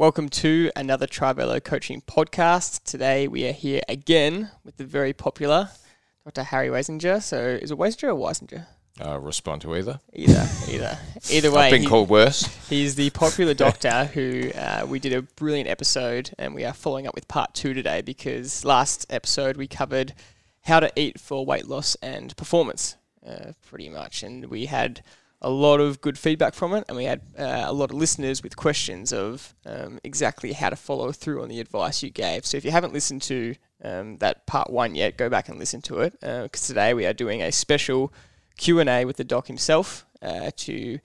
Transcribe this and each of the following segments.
Welcome to another Trivelo Coaching Podcast. Today we are here again with the very popular Dr. Harry Weisinger. So is it Weisinger or Weisinger? Uh, respond to either. Either, either, either way. I've been he- called worse. He's the popular doctor who uh, we did a brilliant episode, and we are following up with part two today because last episode we covered how to eat for weight loss and performance, uh, pretty much, and we had a lot of good feedback from it, and we had uh, a lot of listeners with questions of um, exactly how to follow through on the advice you gave. So if you haven't listened to um, that part one yet, go back and listen to it because today we are doing a special Q and A with the doc himself uh, to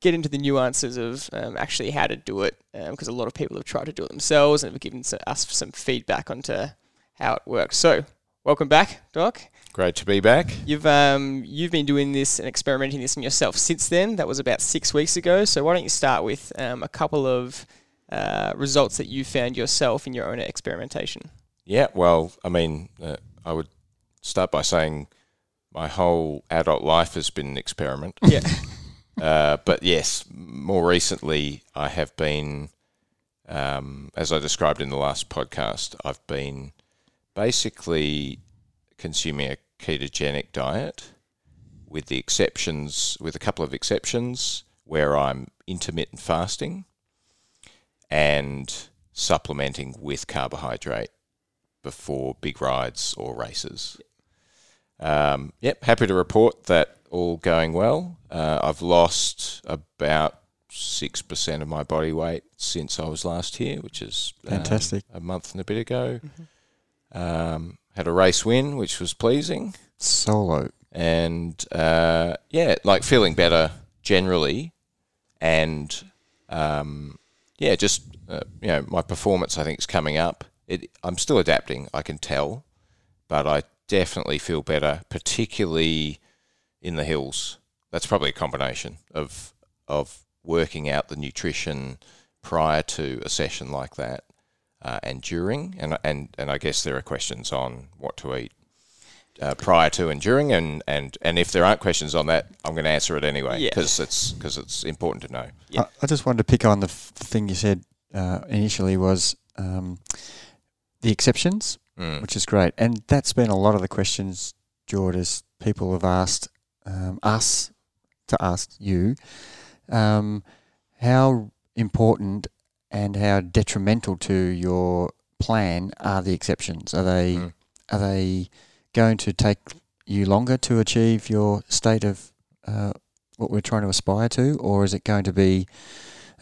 get into the nuances of um, actually how to do it because a lot of people have tried to do it themselves and have given us some feedback onto how it works. So, welcome back, Doc. Great to be back. You've um, you've been doing this and experimenting this on yourself since then. That was about six weeks ago. So why don't you start with um, a couple of uh, results that you found yourself in your own experimentation? Yeah, well, I mean, uh, I would start by saying my whole adult life has been an experiment. Yeah. Uh, but yes, more recently, I have been, um, as I described in the last podcast, I've been basically consuming a ketogenic diet, with the exceptions, with a couple of exceptions, where I'm intermittent fasting and supplementing with carbohydrate before big rides or races. Um, yep, happy to report that all going well. Uh, I've lost about six percent of my body weight since I was last here, which is um, Fantastic. a month and a bit ago. Um, had a race win, which was pleasing, Solo. and uh, yeah, like feeling better generally, and um, yeah, just uh, you know, my performance I think is coming up. It, I'm still adapting, I can tell, but I definitely feel better, particularly in the hills. That's probably a combination of of working out the nutrition prior to a session like that uh, and during, and and and I guess there are questions on what to eat uh, prior to and during, and, and and if there aren't questions on that, I'm going to answer it anyway Yeah. because it's because it's important to know. Yeah. I, I just wanted to pick on the, f- the thing you said uh, initially was um, the exceptions, Mm. which is great, and that's been a lot of the questions, George, as people have asked um, us to ask you um, how important and how detrimental to your plan are the exceptions? Are they Mm. are they going to take you longer to achieve your state of uh, what we're trying to aspire to, or is it going to be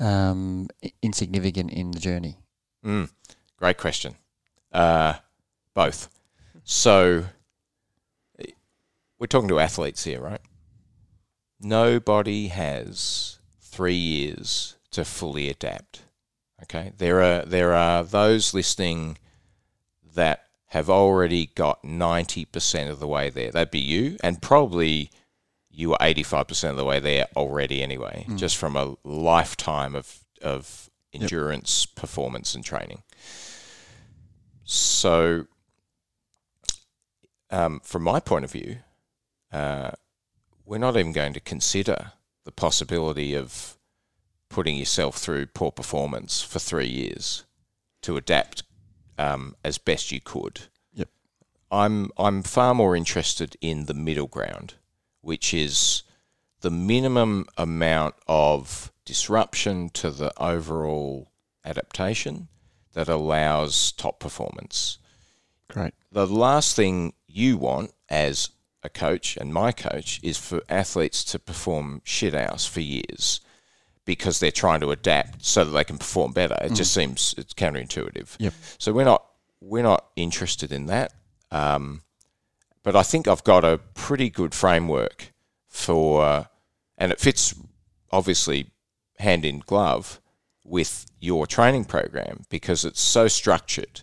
um, insignificant in the journey? Mm. Great question. Uh, both. So we're talking to athletes here, right? Nobody has three years to fully adapt. Okay, there are there are those listening that have already got ninety percent of the way there. That'd be you, and probably you are eighty five percent of the way there already anyway, Mm. just from a lifetime of of endurance, performance, and training. So, um, from my point of view, uh, we're not even going to consider the possibility of putting yourself through poor performance for three years to adapt um, as best you could. Yep. I'm I'm far more interested in the middle ground, which is the minimum amount of disruption to the overall adaptation that allows top performance. Great. The last thing you want as a coach and my coach is for athletes to perform shit house for years because they're trying to adapt so that they can perform better. It just seems it's counterintuitive. Yep. So we're not we're not interested in that. Um, but I think I've got a pretty good framework for, and it fits obviously hand in glove with your training program because it's so structured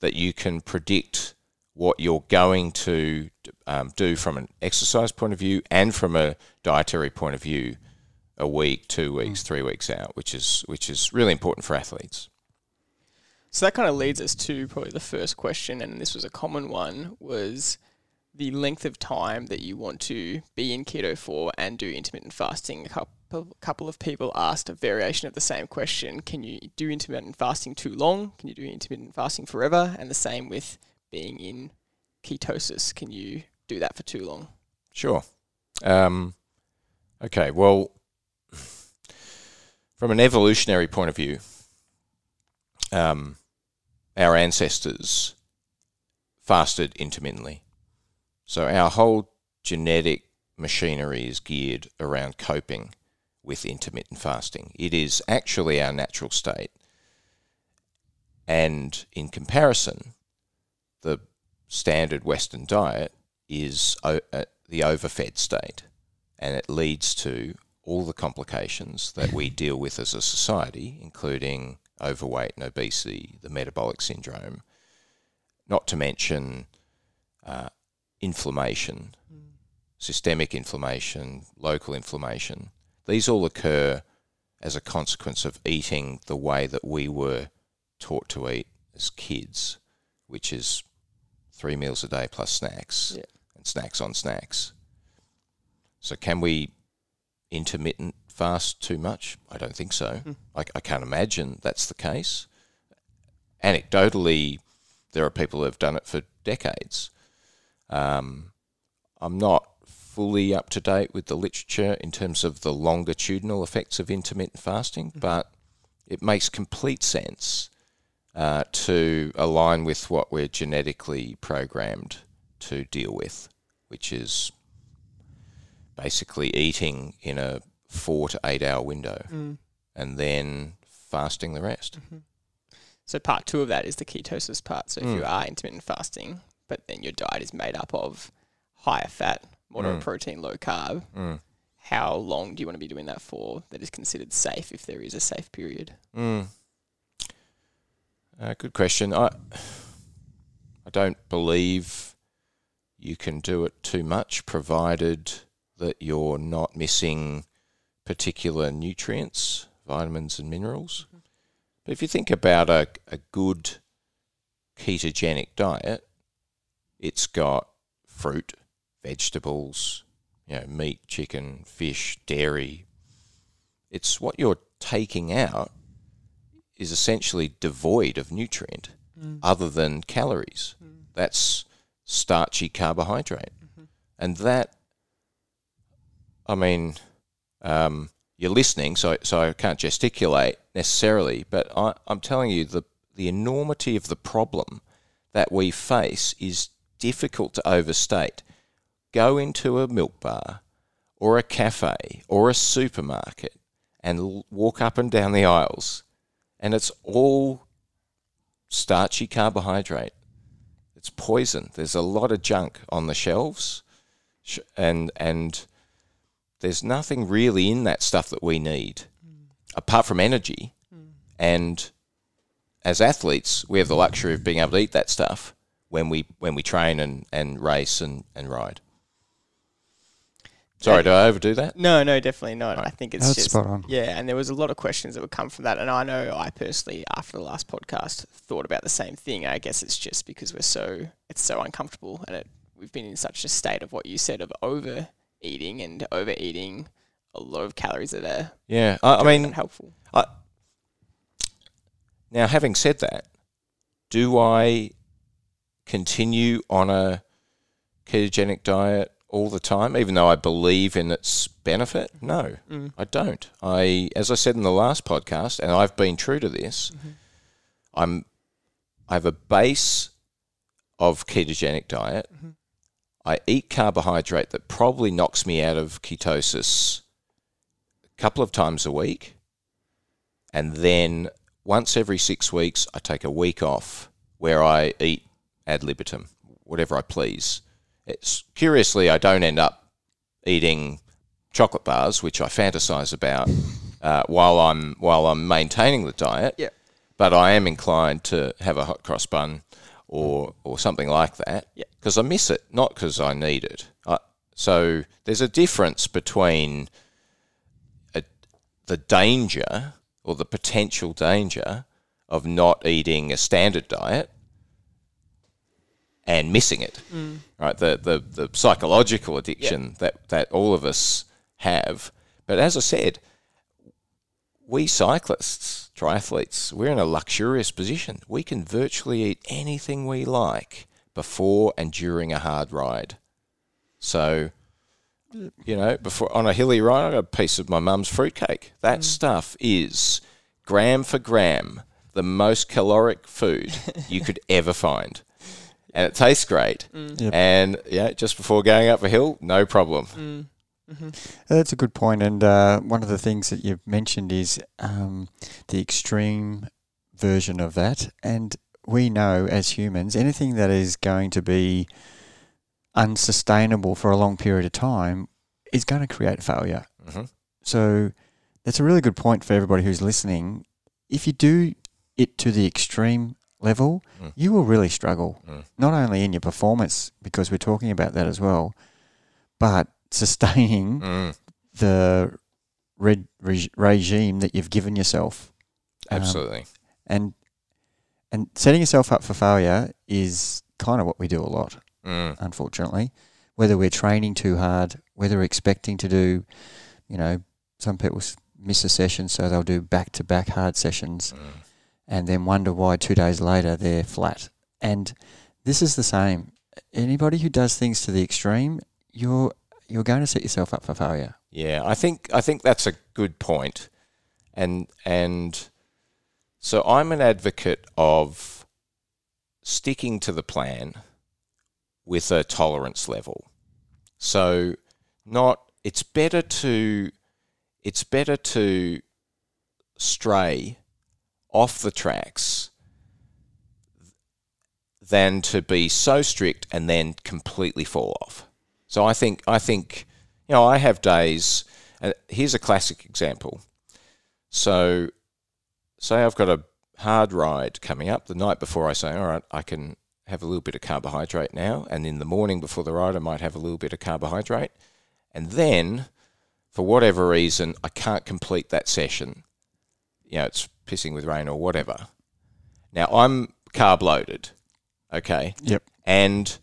that you can predict what you're going to um, do from an exercise point of view and from a dietary point of view a week, two weeks, three weeks out, which is which is really important for athletes. So that kind of leads us to probably the first question, and this was a common one, was the length of time that you want to be in keto for and do intermittent fasting. A coup- couple of people asked a variation of the same question. Can you do intermittent fasting too long? Can you do intermittent fasting forever? And the same with being in ketosis. Can you do that for too long? Sure. Um, okay, well, from an evolutionary point of view, um, our ancestors fasted intermittently. So our whole genetic machinery is geared around coping with intermittent fasting. It is actually our natural state. And in comparison, the standard Western diet is o- uh, the overfed state, and it leads to all the complications that we deal with as a society, including overweight and obesity, the metabolic syndrome, not to mention uh, inflammation, systemic inflammation, local inflammation. These all occur as a consequence of eating the way that we were taught to eat as kids, which is three meals a day plus snacks Yeah. and snacks on snacks. So, can we intermittent fast too much? I don't think so. I, I can't imagine that's the case. Anecdotally, there are people who have done it for decades. Um, I'm not fully up to date with the literature in terms of the longitudinal effects of intermittent fasting, but it makes complete sense uh, to align with what we're genetically programmed to deal with, which is basically eating in a four to eight hour window and then fasting the rest. So part two of that is the ketosis part. So if you Mm. are intermittent fasting, but then your diet is made up of higher fat, moderate Mm. protein, low carb, Mm. how long do you want to be doing that for that is considered safe if there is a safe period? Mm. Uh, good question. I I don't believe you can do it too much, provided that you're not missing particular nutrients, vitamins, and minerals. Mm-hmm. But if you think about a, a good ketogenic diet, it's got fruit, vegetables, you know, meat, chicken, fish, dairy. It's what you're taking out is essentially devoid of nutrient mm. other than calories. Mm. That's starchy carbohydrate. Mm-hmm. And that, I mean, um, you're listening, so, so I can't gesticulate necessarily, but I, I'm telling you the, the enormity of the problem that we face is difficult to overstate. Go into a milk bar or a cafe or a supermarket and walk up and down the aisles, and it's all starchy carbohydrate. It's poison. There's a lot of junk on the shelves, sh- and and there's nothing really in that stuff that we need, mm. apart from energy. Mm. And as athletes, we have the luxury of being able to eat that stuff when we when we train and, and race and, and ride. Sorry, did I overdo that? No, no, definitely not. I think it's That's just spot on. yeah, and there was a lot of questions that would come from that, and I know I personally, after the last podcast, thought about the same thing. I guess it's just because we're so it's so uncomfortable, and it, we've been in such a state of what you said of overeating and overeating a lot of calories are Yeah, I, I mean, unhelpful. Now, having said that, do I continue on a ketogenic diet all the time, even though I believe in its benefit? No, Mm. I don't. I, as I said in the last podcast, and I've been true to this, I'm, I have a base of ketogenic diet. I eat carbohydrate that probably knocks me out of ketosis a couple of times a week, and then once every six weeks, I take a week off where I eat ad libitum, whatever I please. It's curiously, I don't end up eating chocolate bars, which I fantasize about uh, while I'm while I'm maintaining the diet. Yeah. But I am inclined to have a hot cross bun or or something like that Yeah. Because I miss it, not because I need it. I, so there's a difference between a, the danger or the potential danger of not eating a standard diet and missing it. Mm. Right, the, the the psychological addiction that that all of us have, But as I said, we cyclists, triathletes, we're in a luxurious position. We can virtually eat anything we like before and during a hard ride. So, you know, before on a hilly ride, I got a piece of my mum's fruitcake. That stuff is gram for gram the most caloric food you could ever find. And it tastes great. Yep. And yeah, just before going up a hill, no problem. That's a good point. And uh, one of the things that you've mentioned is um, the extreme version of that. And we know as humans, anything that is going to be unsustainable for a long period of time is going to create failure. hmm So that's a really good point for everybody who's listening. If you do it to the extreme level, Mm. you will really struggle, Mm. not only in your performance, because we're talking about that as well, but sustaining Mm. the red reg- regime that you've given yourself. Um, Absolutely. and and setting yourself up for failure is kind of what we do a lot, Mm. unfortunately. Whether we're training too hard, whether we're expecting to do, you know, some people miss a session, so they'll do back to back hard sessions Mm. and then wonder why two days later they're flat. And this is the same. Anybody who does things to the extreme, you're you're going to set yourself up for failure. Yeah, I think I think that's a good point, and and so I'm an advocate of sticking to the plan with a tolerance level. So not it's better to it's better to stray off the tracks than to be so strict and then completely fall off. So I think I think you know I have days. And here's a classic example. So, say I've got a hard ride coming up the night before. I say, all right, I can have a little bit of carbohydrate now, and in the morning before the ride, I might have a little bit of carbohydrate, and then for whatever reason, I can't complete that session. You know, it's pissing with rain or whatever. Now I'm carb loaded, okay, Yep. and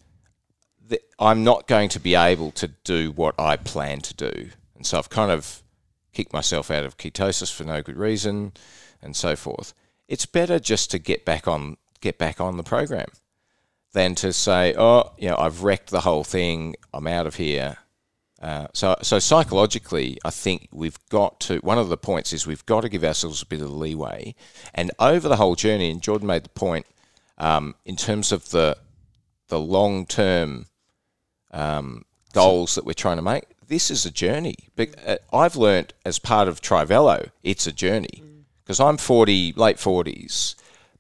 th- I'm not going to be able to do what I plan to do. And so I've kind of kicked myself out of ketosis for no good reason and so forth. It's better just to get back on get back on the program than to say, oh, you know, I've wrecked the whole thing. I'm out of here. Uh, so, so psychologically, I think we've got to. One of the points is we've got to give ourselves a bit of leeway, and over the whole journey. And Jordan made the point um, in terms of the the long term um, goals that we're trying to make. This is a journey. Uh, I've learnt as part of Trivelo, it's a journey because I'm 40, late 40s,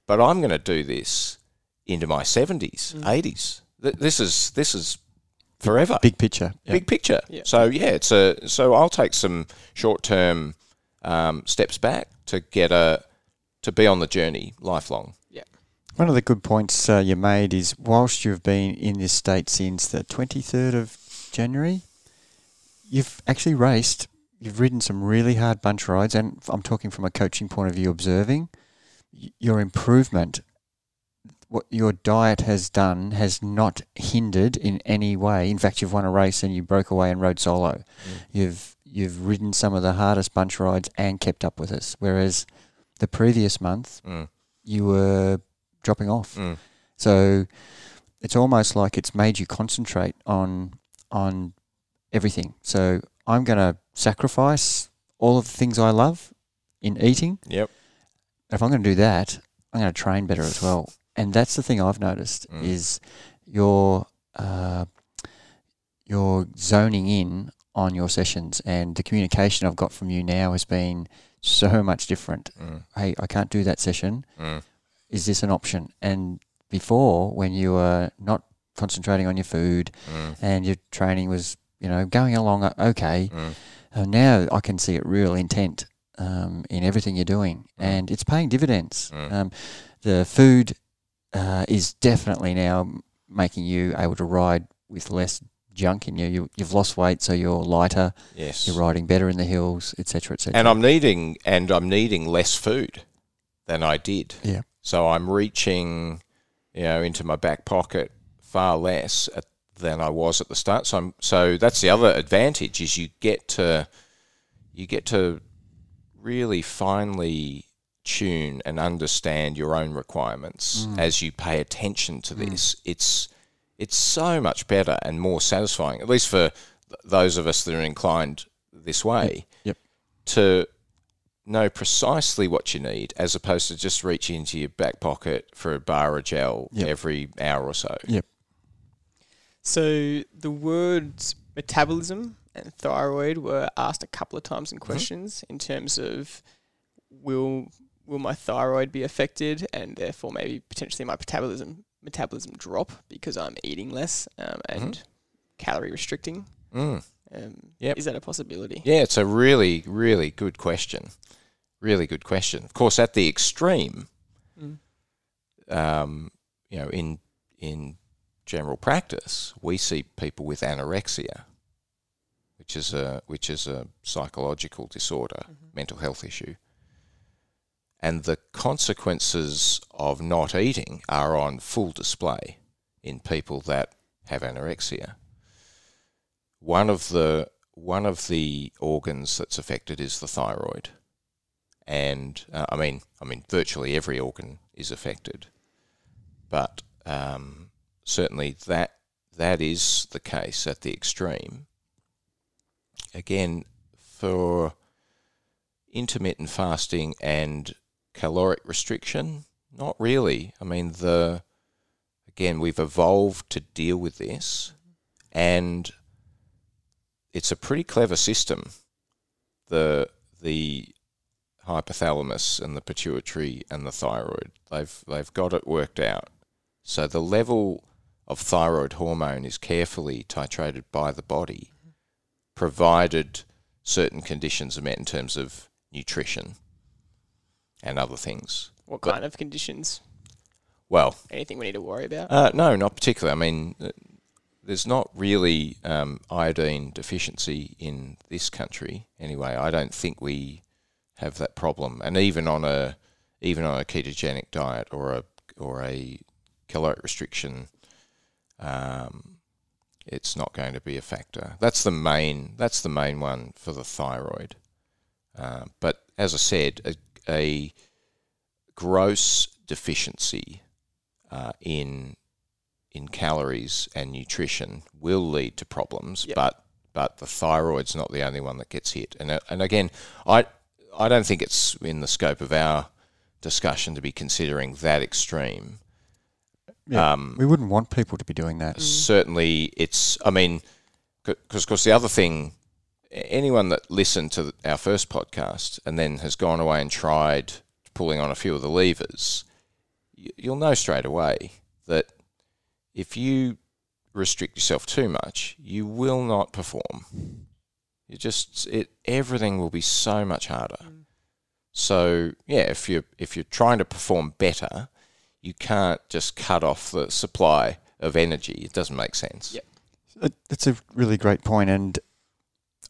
but I'm going to do this into my 70s, 80s. Th- This is this is forever Big picture. Yep. big picture. Yeah. So yeah, it's a so I'll take some short term um, steps back to get a to be on the journey lifelong. Yeah. One of the good points uh, you made is whilst you've been in this state since the 23rd of January, you've actually raced, you've ridden some really hard bunch rides, and I'm talking from a coaching point of view, observing your improvement. What your diet has done has not hindered in any way. In fact, you've won a race and you broke away and rode solo. You've you've ridden some of the hardest bunch rides and kept up with us. Whereas the previous month, Mm. you were dropping off. Mm. So it's almost like it's made you concentrate on on everything. So I'm going to sacrifice all of the things I love in eating. Yep. If I'm going to do that, I'm going to train better as well. And that's the thing I've noticed Mm. is your uh, you're zoning in on your sessions, and the communication I've got from you now has been so much different. Mm. Hey, I can't do that session Mm. is this an option? And before, when you were not concentrating on your food Mm. and your training was, you know, going along okay, Mm. uh, now I can see it real intent um, in everything you're doing, Mm. and it's paying dividends. Mm. Um, the food uh, is definitely now making you able to ride with less junk in you. you you've lost weight, so you're lighter. Yes. You're riding better in the hills, etc., etc. And I'm needing and I'm needing less food than I did. Yeah. So I'm reaching, you know, into my back pocket far less at, than I was at the start. So I'm so that's the other advantage is you get to you get to really finely tune and understand your own requirements Mm. as you pay attention to Mm. this. It's it's so much better and more satisfying, at least for th- those of us that are inclined this way, Yep. to know precisely what you need as opposed to just reaching into your back pocket for a bar of gel Yep. every hour or so. So the words metabolism and thyroid were asked a couple of times in Mm-hmm. questions in terms of will will my thyroid be affected and therefore maybe potentially my metabolism metabolism drop because I'm eating less um, and calorie restricting. Mm. Um, Yep. Is that a possibility? Yeah, it's a really, really good question. Really good question. Of course, at the extreme, Mm. um, you know, in in general practice, we see people with anorexia, which is a which is a psychological disorder, mental health issue, and the consequences of not eating are on full display in people that have anorexia. One of the one of the organs that's affected is the thyroid, and uh, I mean, I mean, virtually every organ is affected, but um, certainly that that is the case at the extreme. Again, for intermittent fasting and caloric restriction, not really. I mean, the again, we've evolved to deal with this, and it's a pretty clever system. The the hypothalamus and the pituitary and the thyroid. They've they've got it worked out. So the level of thyroid hormone is carefully titrated by the body, provided certain conditions are met in terms of nutrition and other things. What But- kind of conditions? Well, Anything we need to worry about? uh, no, not particularly. I mean, uh, there's not really um, iodine deficiency in this country anyway. I don't think we have that problem, and even on a even on a ketogenic diet or a or a caloric restriction, um, it's not going to be a factor. That's the main that's the main one for the thyroid. Uh, but as I said, a, a gross deficiency uh, in in calories and nutrition will lead to problems, Yep. but but the thyroid's not the only one that gets hit. And uh, and again, I I don't think it's in the scope of our discussion to be considering that extreme. Yeah. Um, We wouldn't want people to be doing that. certainly it's i mean because of course the other thing anyone that listened to our first podcast and then has gone away and tried pulling on a few of the levers you'll know straight away that if you restrict yourself too much you will not perform you just it everything will be so much harder so yeah if you if you're trying to perform better you can't just cut off the supply of energy. It doesn't make sense. Yep. It- It's a really great point, and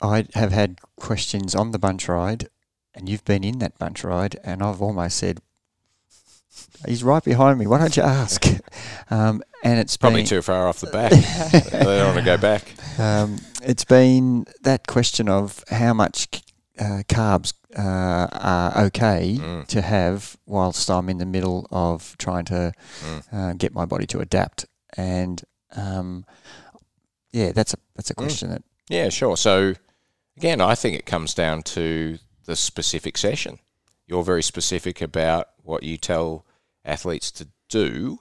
I have had questions on the bunch ride, and you've been in that bunch ride, and I've almost said, "He's right behind me. Why don't you ask?" um, and it's Probably been, too far off the back. they don't want to go back. um, it's been that question of how much uh, carbs uh, are okay Mm. to have whilst I'm in the middle of trying to Mm. uh, get my body to adapt. And um, yeah, that's a that's a Mm. question that Yeah, sure. So again, I think it comes down to the specific session. You're very specific about what you tell athletes to do,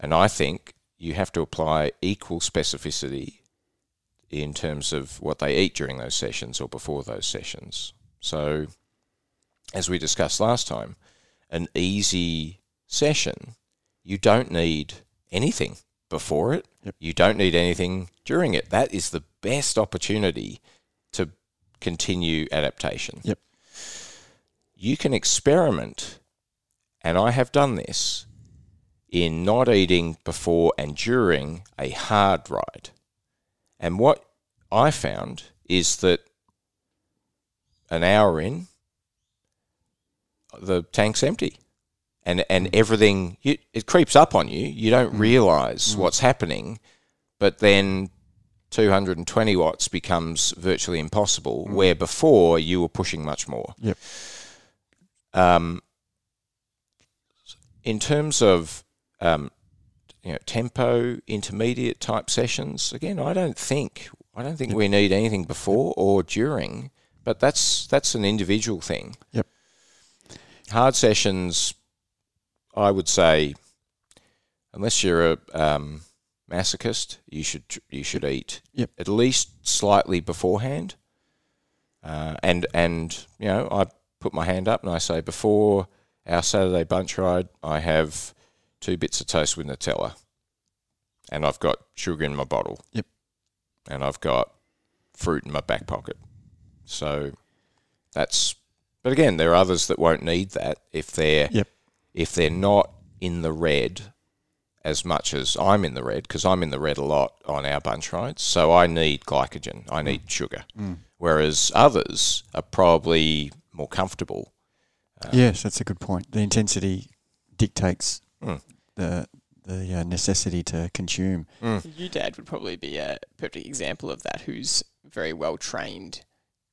and I think you have to apply equal specificity in terms of what they eat during those sessions or before those sessions. So, as we discussed last time, an easy session, you don't need anything before it. Yep. You don't need anything during it. That is the best opportunity to continue adaptation. Yep. You can experiment, and I have done this in not eating before and during a hard ride. And what I found is that an hour in, the tank's empty. And, and everything, you, it creeps up on you. You don't Mm. realize Mm. what's happening. But then 220 watts becomes virtually impossible, where before you were pushing much more. Yep. Um, in terms of um, you know tempo, intermediate type sessions, again, I don't think I don't think we need anything before or during, but that's that's an individual thing. Yep. Hard sessions, I would say, unless you're a um, masochist, you should you should eat Yep. at least slightly beforehand. Uh, and and you know, I put my hand up and I say before our Saturday bunch ride, I have two bits of toast with Nutella, and I've got sugar in my bottle. Yep. And I've got fruit in my back pocket. So that's. But again, there are others that won't need that if they're Yep. if they're not in the red as much as I'm in the red because I'm in the red a lot on our bunch rides. So I need glycogen. I need mm. sugar. Mm. Whereas others are probably more comfortable. Uh, yes, that's a good point. The intensity dictates Mm. The the uh, necessity to consume. Your dad would probably be a perfect example of that, who's very well trained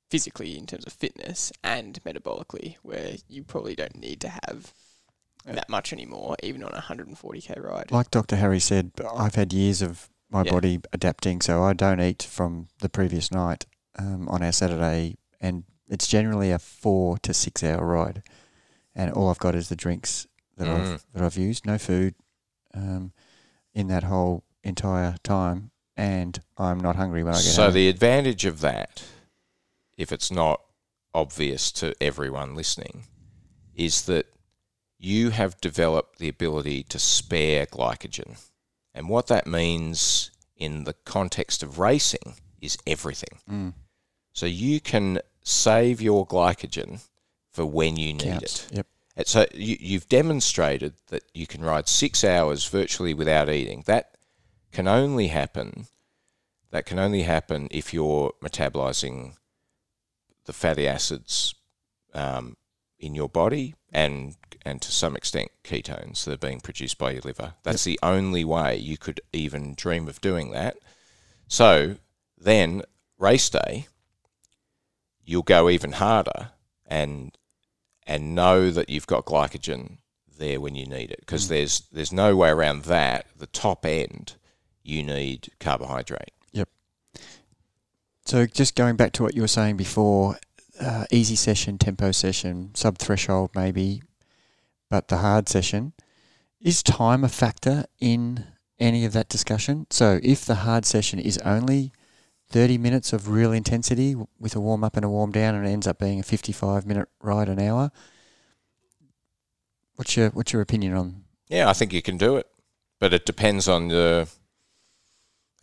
physically in terms of fitness and metabolically, where you probably don't need to have that much anymore, even on a 140k ride. Like Dr. Harry said, I've had years of my Yeah. body adapting, so I don't eat from the previous night um, on our Saturday, and it's generally a four to six hour ride, and all I've got is the drinks that Mm. I've that I've used, no food, um, in that whole entire time, and I'm not hungry when I get So home. the advantage of that, if it's not obvious to everyone listening, is that you have developed the ability to spare glycogen. And what that means in the context of racing is everything. Mm, So you can save your glycogen for when you need counts. it. Yep. So you, you've demonstrated that you can ride six hours virtually without eating. That can only happen. That can only happen if you're metabolizing the fatty acids um, in your body and and to some extent ketones that are being produced by your liver. That's the only way you could even dream of doing that. So then race day, you'll go even harder and and know that you've got glycogen there when you need it because there's there's no way around that. The top end, you need carbohydrate. Yep. So just going back to what you were saying before, uh, easy session, tempo session, sub threshold maybe, but the hard session, is time a factor in any of that discussion? So if the hard session is only 30 minutes of real intensity with a warm up and a warm down and it ends up being a 55 minute ride an hour, what's your what's your opinion on Yeah, I think you can do it, but it depends on the.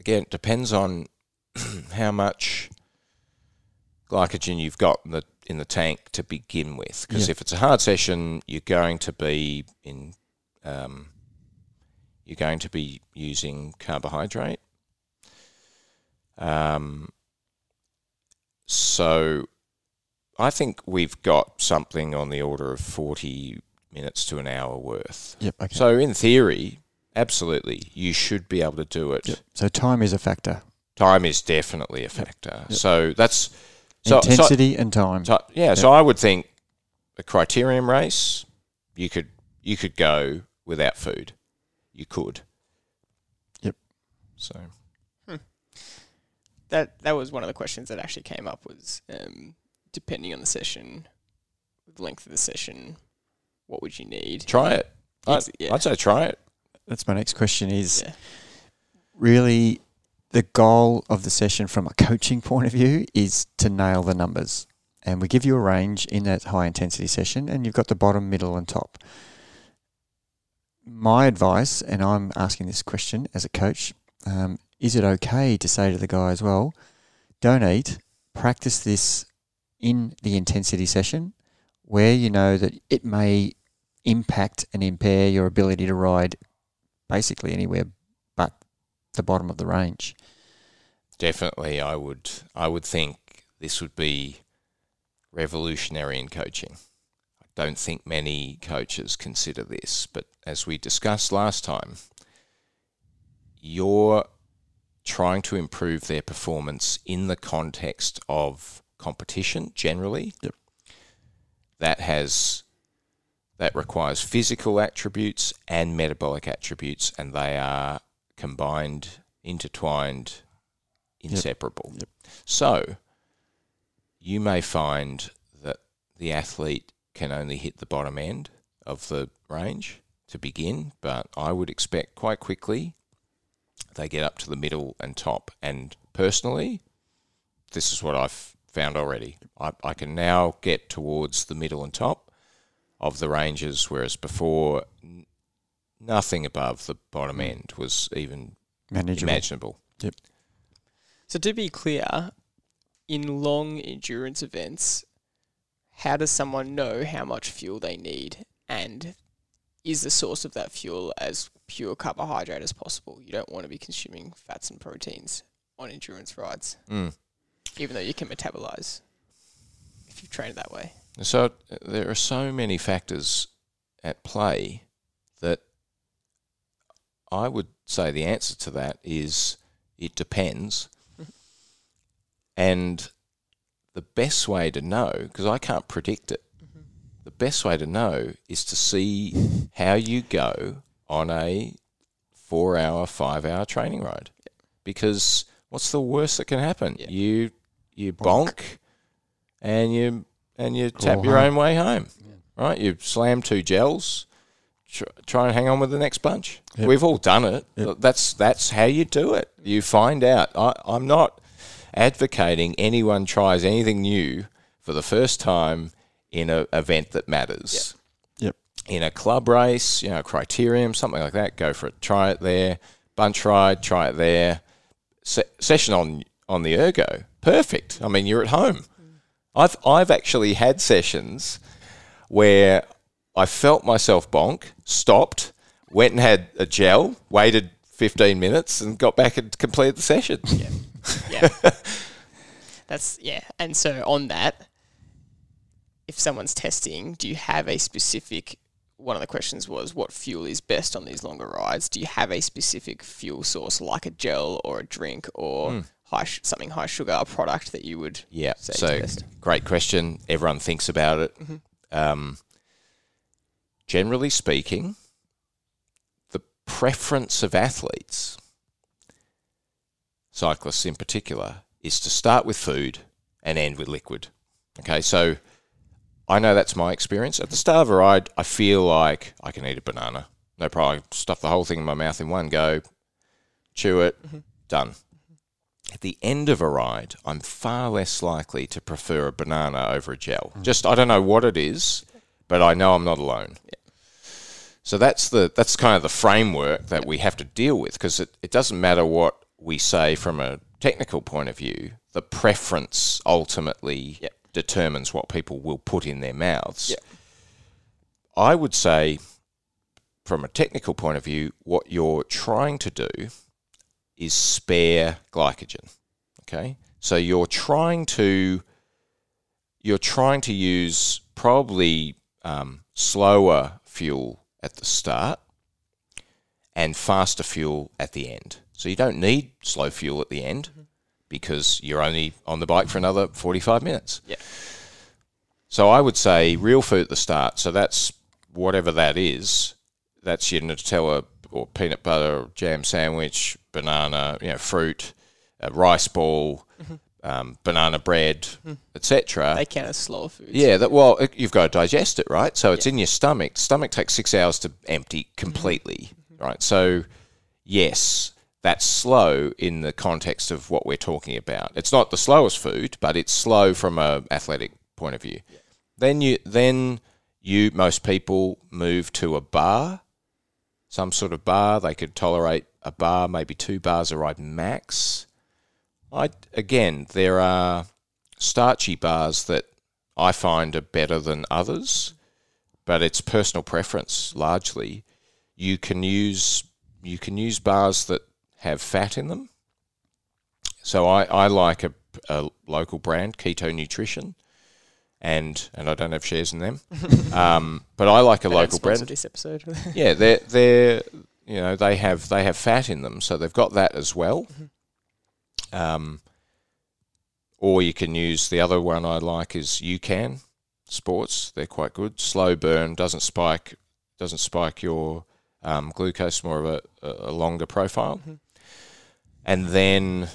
Again, it depends on how much glycogen you've got in the in the tank to begin with. Because Yeah. if it's a hard session, you're going to be in. Um, you're going to be using carbohydrate. Um, so, I think we've got something on the order of forty minutes to an hour worth. Yep, okay. So in theory, absolutely, you should be able to do it. Yep. So time is a factor. Time is definitely a factor. Yep. So that's so, so- Intensity and time. so- yeah. So I would think a criterium race, you could you could go without food. You could. Yep. So that that was one of the questions that actually came up was um, depending on the session, the length of the session, what would you need? try it. I'd, yeah. I'd say try it. That's my next question is Yeah. really the goal of the session from a coaching point of view is to nail the numbers. And we give you a range in that high intensity session, and you've got the bottom, middle, and top. My advice, and I'm asking this question as a coach, um, is it okay to say to the guy as well, don't eat, practice this in the intensity session where you know that it may impact and impair your ability to ride basically anywhere but the bottom of the range. Definitely, I would. I would think this would be revolutionary in coaching. I don't think many coaches consider this, but as we discussed last time, your trying to improve their performance in the context of competition generally. Yep. That has that requires physical attributes and metabolic attributes, and they are combined, intertwined, inseparable. Yep. So you may find that the athlete can only hit the bottom end of the range to begin, but I would expect quite quickly they get up to the middle and top. And personally, this is what I've found already. I, I can now get towards the middle and top of the ranges, whereas before, n- nothing above the bottom mm. end was even Manageable. imaginable. So to be clear, in long endurance events, how does someone know how much fuel they need and is the source of that fuel as pure carbohydrate as possible? You don't want to be consuming fats and proteins on endurance rides, Mm. even though you can metabolize if you've trained that way. So uh, there are so many factors at play that I would say the answer to that is it depends. and the best way to know, because I can't predict it, the best way to know is to see how you go on a four hour, five hour training ride. Because what's the worst that can happen? Yeah. You you Bonk. and you and you tap your own way home. Right? You slam two gels, tr- try and hang on with the next bunch. Yep. We've all done it. Yep. That's that's how you do it. You find out. I, I'm not advocating anyone tries anything new for the first time in an event that matters. In a club race, you know, criterium, something like that, go for it. Try it there. Bunch ride, try it there. Se- session on on the ergo, perfect. I mean, you're at home. Mm. I've I've actually had sessions where I felt myself bonk, stopped, went and had a gel, waited 15 minutes, and got back and completed the session. Yeah. Yeah. That's yeah. And so on that, if someone's testing, do you have a specific one of the questions was what fuel is best on these longer rides? Do you have a specific fuel source like a gel or a drink or high sh- something high sugar product that you would Yeah. So great question. Everyone thinks about it. Um, generally speaking, the preference of athletes, cyclists in particular, is to start with food and end with liquid. Okay, so I know that's my experience. At the start of a ride, I feel like I can eat a banana. No problem. I stuff the whole thing in my mouth in one go, chew it, mm-hmm. done. At the end of a ride, I'm far less likely to prefer a banana over a gel. Mm. Just I don't know what it is, but I know I'm not alone. So that's the that's kind of the framework that we have to deal with because it, it doesn't matter what we say from a technical point of view. The preference ultimately Yep. Determines what people will put in their mouths. Yep. I would say, from a technical point of view, what you're trying to do is spare glycogen. Okay, so you're trying to you're trying to use probably um, slower fuel at the start and faster fuel at the end. So you don't need slow fuel at the end because you're only on the bike for another 45 minutes. Yeah. So I would say real food at the start. So that's whatever that is. That's your Nutella or peanut butter or jam sandwich, banana, you know, fruit, a rice ball, mm-hmm. um, banana bread, mm-hmm. etc. They count as slow food. Yeah, that well, you've got to digest it, right? So it's in your stomach. Stomach takes six hours to empty completely, mm-hmm. right? So yes, that's slow in the context of what we're talking about. It's not the slowest food, but it's slow from a athletic point of view. Then you then you most people move to a bar, some sort of bar. They could tolerate a bar, maybe two bars a ride max. I again, there are starchy bars that I find are better than others, but it's personal preference largely. You can use you can use bars that have fat in them. So I, I like a, a local brand, Keto Nutrition, and and I don't have shares in them, um, but I like a They local brand. This episode. Yeah, they're they're you know they have they have fat in them, so they've got that as well. Um, or you can use the other one I like is UCAN Sports. They're quite good. Slow burn doesn't spike doesn't spike your um, glucose. More of a, a longer profile. Mhm. And then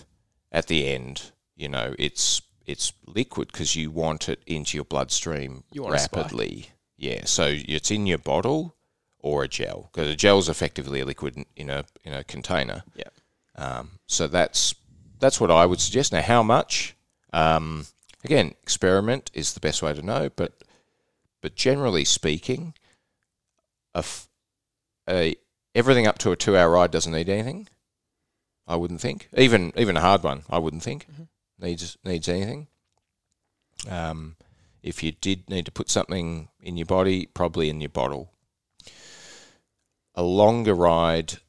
at the end, you know, it's it's liquid because you want it into your bloodstream You want a spike. rapidly. Yeah, so it's in your bottle or a gel because a gel is effectively a liquid in- in a in a container. Yeah. Um, so that's that's what I would suggest. Now, how much? Um, again, experiment is the best way to know, but but generally speaking, a, f- a everything up to a two-hour ride doesn't need anything. I wouldn't think. Even even a hard one, I wouldn't think Mhm. needs needs anything. Um, if you did need to put something in your body, probably in your bottle. A longer ride,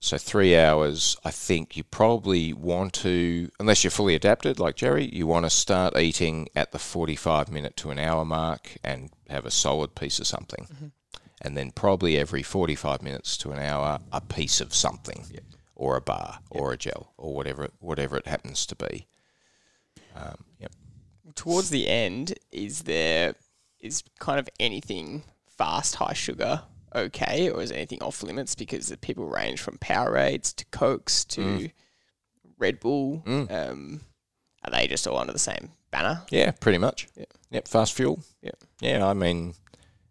so three hours, I think you probably want to, unless you're fully adapted like Jerry, you want to start eating at the 45 minute to an hour mark and have a solid piece of something. Mhm. And then probably every 45 minutes to an hour, a piece of something Yep. Or a bar or a gel or whatever, whatever it happens to be. Um, yep. Towards the end, is there is kind of anything fast, high sugar okay, or is anything off limits? Because the people range from Powerades to Cokes to Mm. Red Bull. Mm. Um, are they just all under the same banner? Yeah, pretty much. Yeah. Yep, fast fuel. Yeah. Yeah, I mean,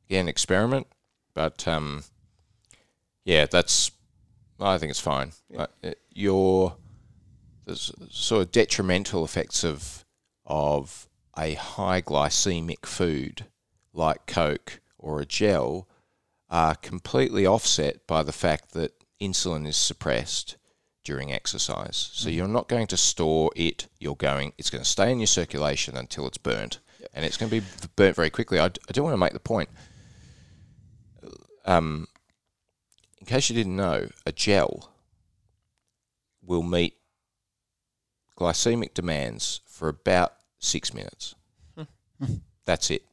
again, experiment, but um, yeah, that's. I think it's fine. Yeah. Uh, your sort of detrimental effects of of a high glycemic food like Coke or a gel are completely offset by the fact that insulin is suppressed during exercise. So you're not going to store it. You're going. It's going to stay in your circulation until it's burnt, Yep. and it's going to be burnt very quickly. I, d- I do want to make the point. Um, in case you didn't know, a gel will meet glycemic demands for about six minutes. Hmm. That's it.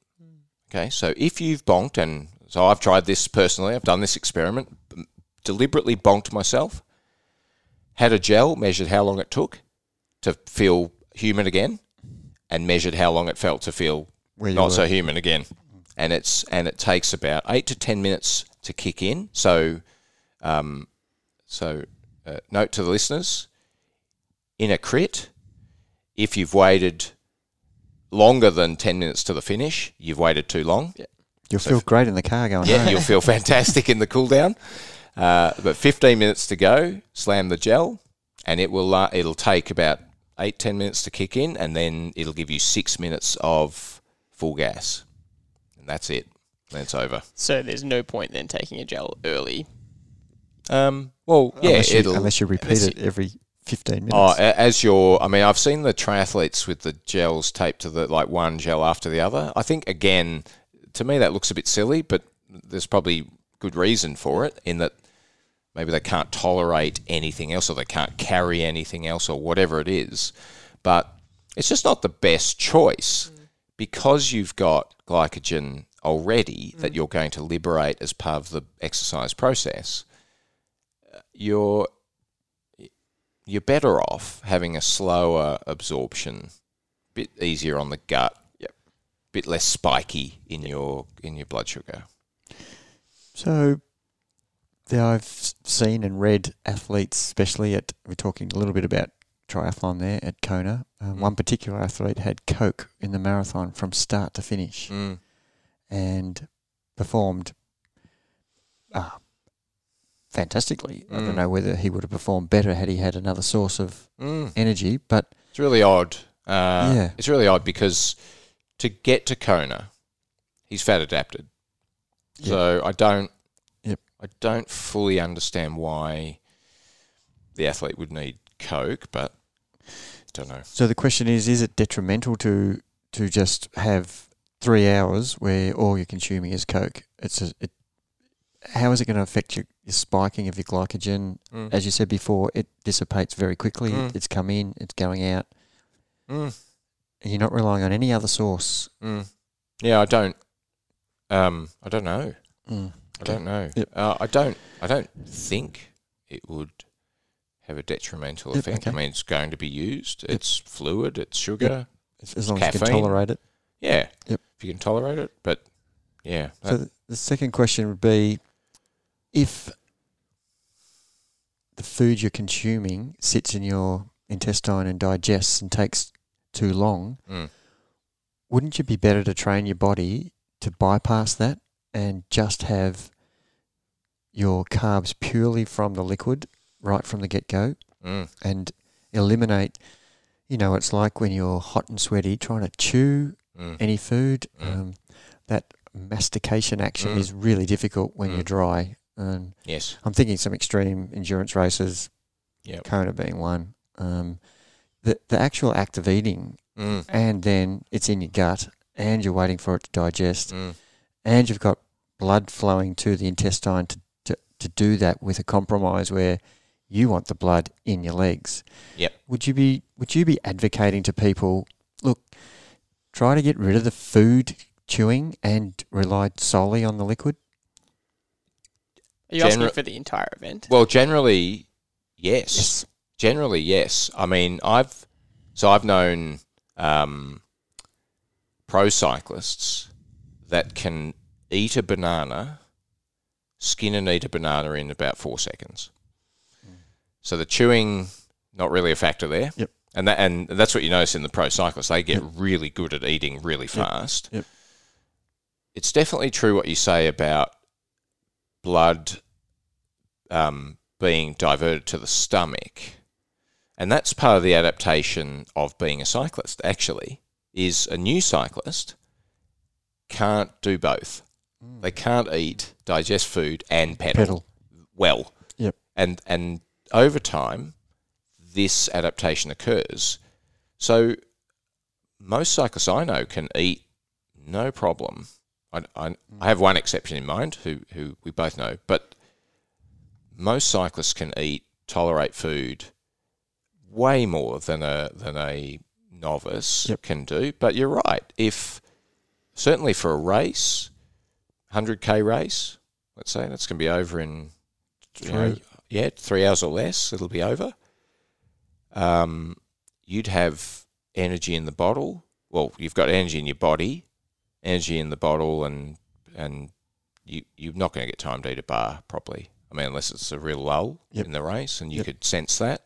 Okay, so if you've bonked, and so I've tried this personally, I've done this experiment, deliberately bonked myself, had a gel, measured how long it took to feel human again, and measured how long it felt to feel not were. so human again. And it's and it takes about eight to ten minutes to kick in. So, um, so uh, note to the listeners: in a crit, if you've waited longer than ten minutes to the finish, you've waited too long. Yeah. You'll So feel f- great in the car going Yeah, home. you'll feel fantastic in the cool down. Uh, but 15 minutes to go, slam the gel, and it will uh, it'll take about eight ten minutes to kick in, and then it'll give you six minutes of full gas, and that's it. Then it's over. So there's no point then taking a gel early. Um, well, yeah, unless, you, it'll. unless you repeat unless it every 15 minutes. Oh, as your, I mean, I've seen the triathletes with the gels taped to the like one gel after the other. I think again, to me that looks a bit silly, but there's probably good reason for it in that maybe they can't tolerate anything else or they can't carry anything else or whatever it is. But it's just not the best choice because you've got glycogen already that you're going to liberate as part of the exercise process. You're you're better off having a slower absorption, bit easier on the gut, Yep. bit less spiky in your in your blood sugar. So, there I've seen and read athletes, especially at, we're talking a little bit about triathlon there at Kona. Um, Mm. One particular athlete had Coke in the marathon from start to finish Mm. and performed uh, fantastically. I Mm. don't know whether he would have performed better had he had another source of Mm. energy, but It's really odd. Uh, Yeah. It's really odd because to get to Kona, he's fat adapted. So I don't. Yep. I don't fully understand why the athlete would need Coke, but I don't know. So the question is: Is it detrimental to to just have three hours where all you're consuming is Coke? It's a, it. How is it going to affect your, your spiking of your glycogen? Mm. As you said before, it dissipates very quickly. Mm. It's come in, it's going out, Mm. and you're not relying on any other source. Mm. Yeah, I don't. Um, I don't know. I Okay. don't know. Yep. Uh, I don't. I don't think it would have a detrimental Yep, effect. I mean, it's going to be used. It's fluid. It's sugar. As, long as you can tolerate it. Yeah. Yep. If you can tolerate it, but yeah, So the second question would be if the food you're consuming sits in your intestine and digests and takes too long, mm, wouldn't you be better to train your body to bypass that and just have your carbs purely from the liquid right from the get go mm, and eliminate? You know, it's like when you're hot and sweaty trying to chew mm, any food. Mm. Um, that mastication action Mm. is really difficult when you're Mm. dry. And yes, I'm thinking some extreme endurance races, Yep. Kona being one. Um, the the actual act of eating, mm, and then it's in your gut, and you're waiting for it to digest, mm, and you've got blood flowing to the intestine to, to, to do that with a compromise where you want the blood in your legs. Yep. Would you be would you be advocating to people, look, try to get rid of the food chewing and rely solely on the liquid? Are you asking for the entire event? Well, generally, yes. Generally, yes. I mean, I've so I've known um, pro cyclists that can eat a banana, skin and eat a banana in about four seconds. So the chewing not really a factor there. Yep. And that and that's what you notice in the pro cyclists. They get Yep. really good at eating really fast. Yep. It's definitely true what you say about blood um, being diverted to the stomach, and that's part of the adaptation of being a cyclist. Actually, is a new cyclist can't do both. They can't eat, digest food, and pedal, Pedal. well. Yep. And and over time, this adaptation occurs. So most cyclists I know can eat no problem. I, I, I have one exception in mind, who who we both know, but most cyclists can eat, tolerate food way more than a than a novice Yep. can do. But you're right. If certainly for a race, hundred k race, let's say that's going to be over in you know, Three. yeah, three hours or less. It'll be over. Um, you'd have energy in the bottle. Well, you've got energy in your body, energy in the bottle, and and you you're not going to get time to eat a bar properly. I mean, unless it's a real lull Yep. in the race, and you Yep. could sense that.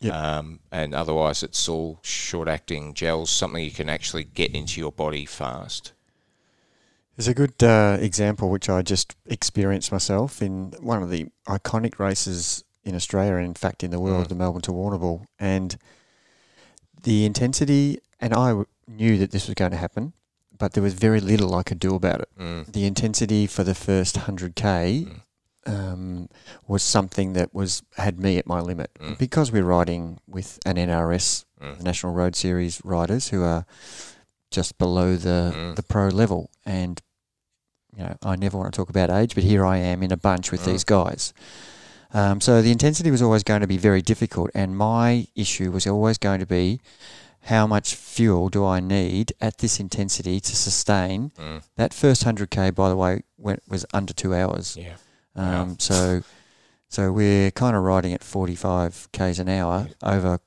Yep. Um, and otherwise, it's all short-acting gels, something you can actually get into your body fast. There's a good uh, example which I just experienced myself in one of the iconic races in Australia, and in fact in the world, Mm. the Melbourne to Warrnambool, and the intensity. And I w- knew that this was going to happen, but there was very little I could do about it. Mm. The intensity for the first hundred k Mm. Um, was something that was had me at my limit Mm. because we're riding with an NRS, Mm. the National Road Series riders, who are just below the Mm. the pro level, and you know I never want to talk about age, but here I am in a bunch with Mm. these guys. Um, so the intensity was always going to be very difficult, and my issue was always going to be how much fuel do I need at this intensity to sustain Mm. that first hundred k? By the way, went, was under two hours. Yeah. Um. So, so we're kind of riding at 45 k's an hour over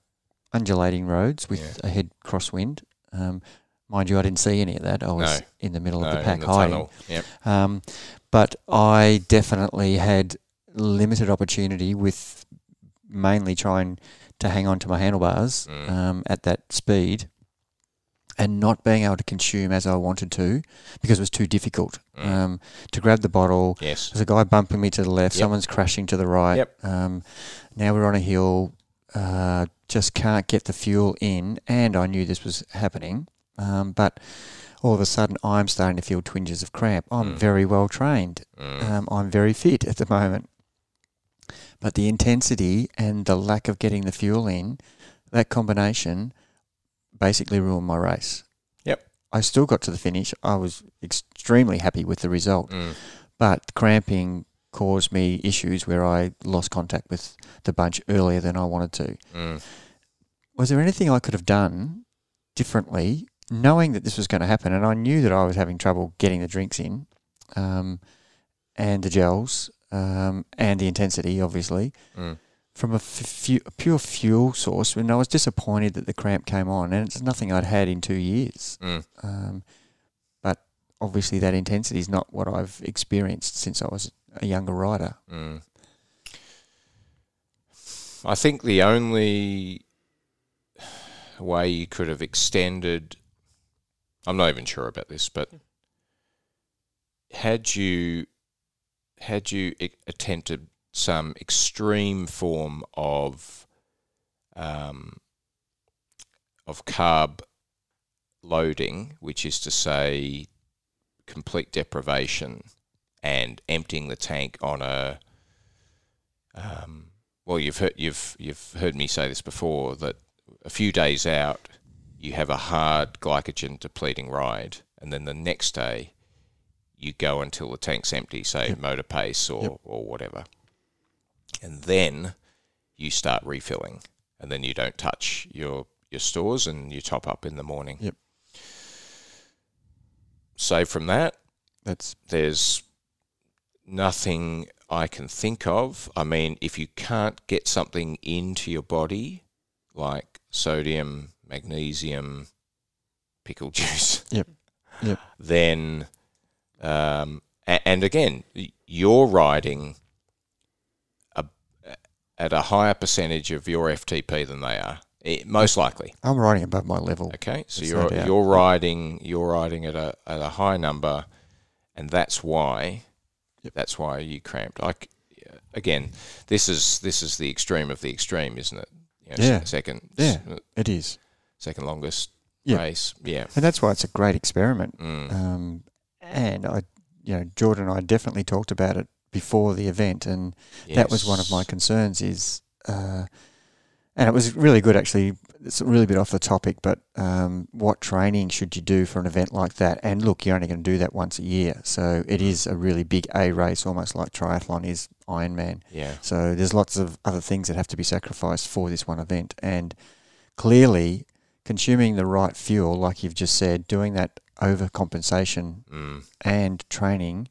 undulating roads with Yeah. a head crosswind. Um, mind you, I didn't see any of that. I was No. in the middle No, of the pack the hiding. Yep. Um, but I definitely had limited opportunity with mainly trying to hang on to my handlebars Mm. um, at that speed and not being able to consume as I wanted to because it was too difficult Mm. um, to grab the bottle. Yes. There's a guy bumping me to the left, Yep. someone's crashing to the right. Yep. Um, now we're on a hill, uh, just can't get the fuel in, and I knew this was happening. Um, but all of a sudden, I'm starting to feel twinges of cramp. I'm Mm. very well trained. Mm. Um, I'm very fit at the moment. But the intensity and the lack of getting the fuel in, that combination basically ruined my race. Yep. I still got to the finish. I was extremely happy with the result, Mm. but cramping caused me issues where I lost contact with the bunch earlier than I wanted to. Mm. Was there anything I could have done differently, knowing that this was going to happen? And I knew that I was having trouble getting the drinks in, um, and the gels, um, and the intensity, obviously. Mm. From a, f- fu- a pure fuel source, and I was disappointed that the cramp came on, and it's nothing I'd had in two years. Mm. Um, but obviously, that intensity is not what I've experienced since I was a younger rider. Mm. I think the only way you could have extended, I'm not even sure about this, but had you had you attempted some extreme form of um, of carb loading, which is to say complete deprivation and emptying the tank on a um, well you've heard you've you've heard me say this before that a few days out you have a hard glycogen depleting ride and then the next day you go until the tank's empty say Yep. motor pace or, Yep. or whatever and then you start refilling and then you don't touch your your stores and you top up in the morning Yep. save from that That's there's nothing I can think of. I mean, if you can't get something into your body like sodium, magnesium, pickle juice, Yep. Yep. then, um, and again, you're riding at a higher percentage of your FTP than they are, eh, most likely. I'm riding above my level. Okay, so you're no you're riding you're riding at a at a high number, and that's why Yep. that's why you cramped. I again, this is this is the extreme of the extreme, isn't it? You know, Yeah. Second, Yeah. It is, second longest Yeah. race. Yeah. and that's why it's a great experiment. Mm. Um, and I, you know, Jordan and I definitely talked about it before the event, and that was one of my concerns. Is uh, and it was really good actually. It's a really bit off the topic, but um, what training should you do for an event like that? And look, you're only going to do that once a year, so it is a really big A race, almost like triathlon is Ironman. Yeah. So there's lots of other things that have to be sacrificed for this one event, and clearly consuming the right fuel, like you've just said, doing that overcompensation Mm. and training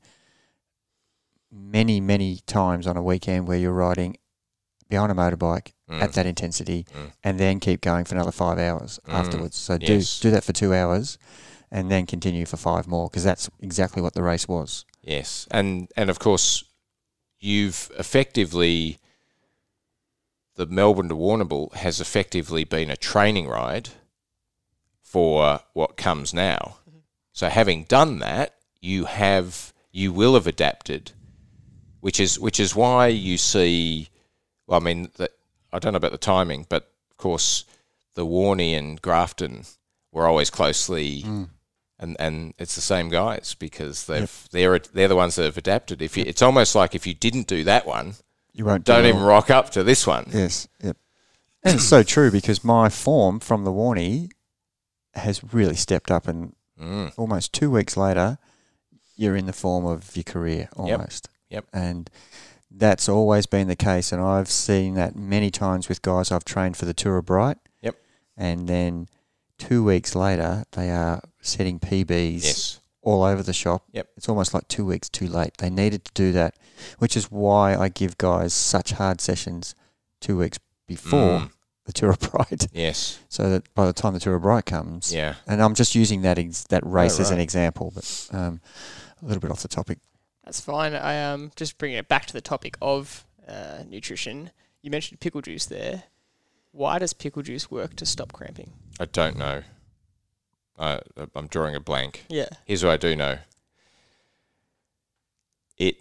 many, many times on a weekend where you're riding behind a motorbike Mm. at that intensity Mm. and then keep going for another five hours Mm. afterwards. So do, Yes. do that for two hours and then continue for five more because that's exactly what the race was. Yes, and and of course, you've effectively the Melbourne to Warrnambool has effectively been a training ride for what comes now. So having done that, you have you will have adapted, which is which is why you see. Well, I mean, that I don't know about the timing, but of course, the Warney and Grafton were always closely and and it's the same guys because they've they're they're the ones that have adapted. If you, it's almost like if you didn't do that one, You won't do don't it even all. rock up to this one. Yes, yep. And it's so true because my form from the Warney has really stepped up, and Mm, almost two weeks later, you're in the form of your career almost. Yep. And that's always been the case, and I've seen that many times with guys I've trained for the Tour of Bright. Yep. And then two weeks later, they are setting PBs yes. all over the shop. Yep. It's almost like two weeks too late. They needed to do that, which is why I give guys such hard sessions two weeks before Mm, the Tour of Bright, yes. so that by the time the Tour of Bright comes, Yeah. and I'm just using that ex- that race as an example, but um, a little bit off the topic. That's fine. I um just bringing it back to the topic of uh, nutrition. You mentioned pickle juice there. Why does pickle juice work to stop cramping? I don't know. I I'm drawing a blank. Yeah. Here's what I do know. It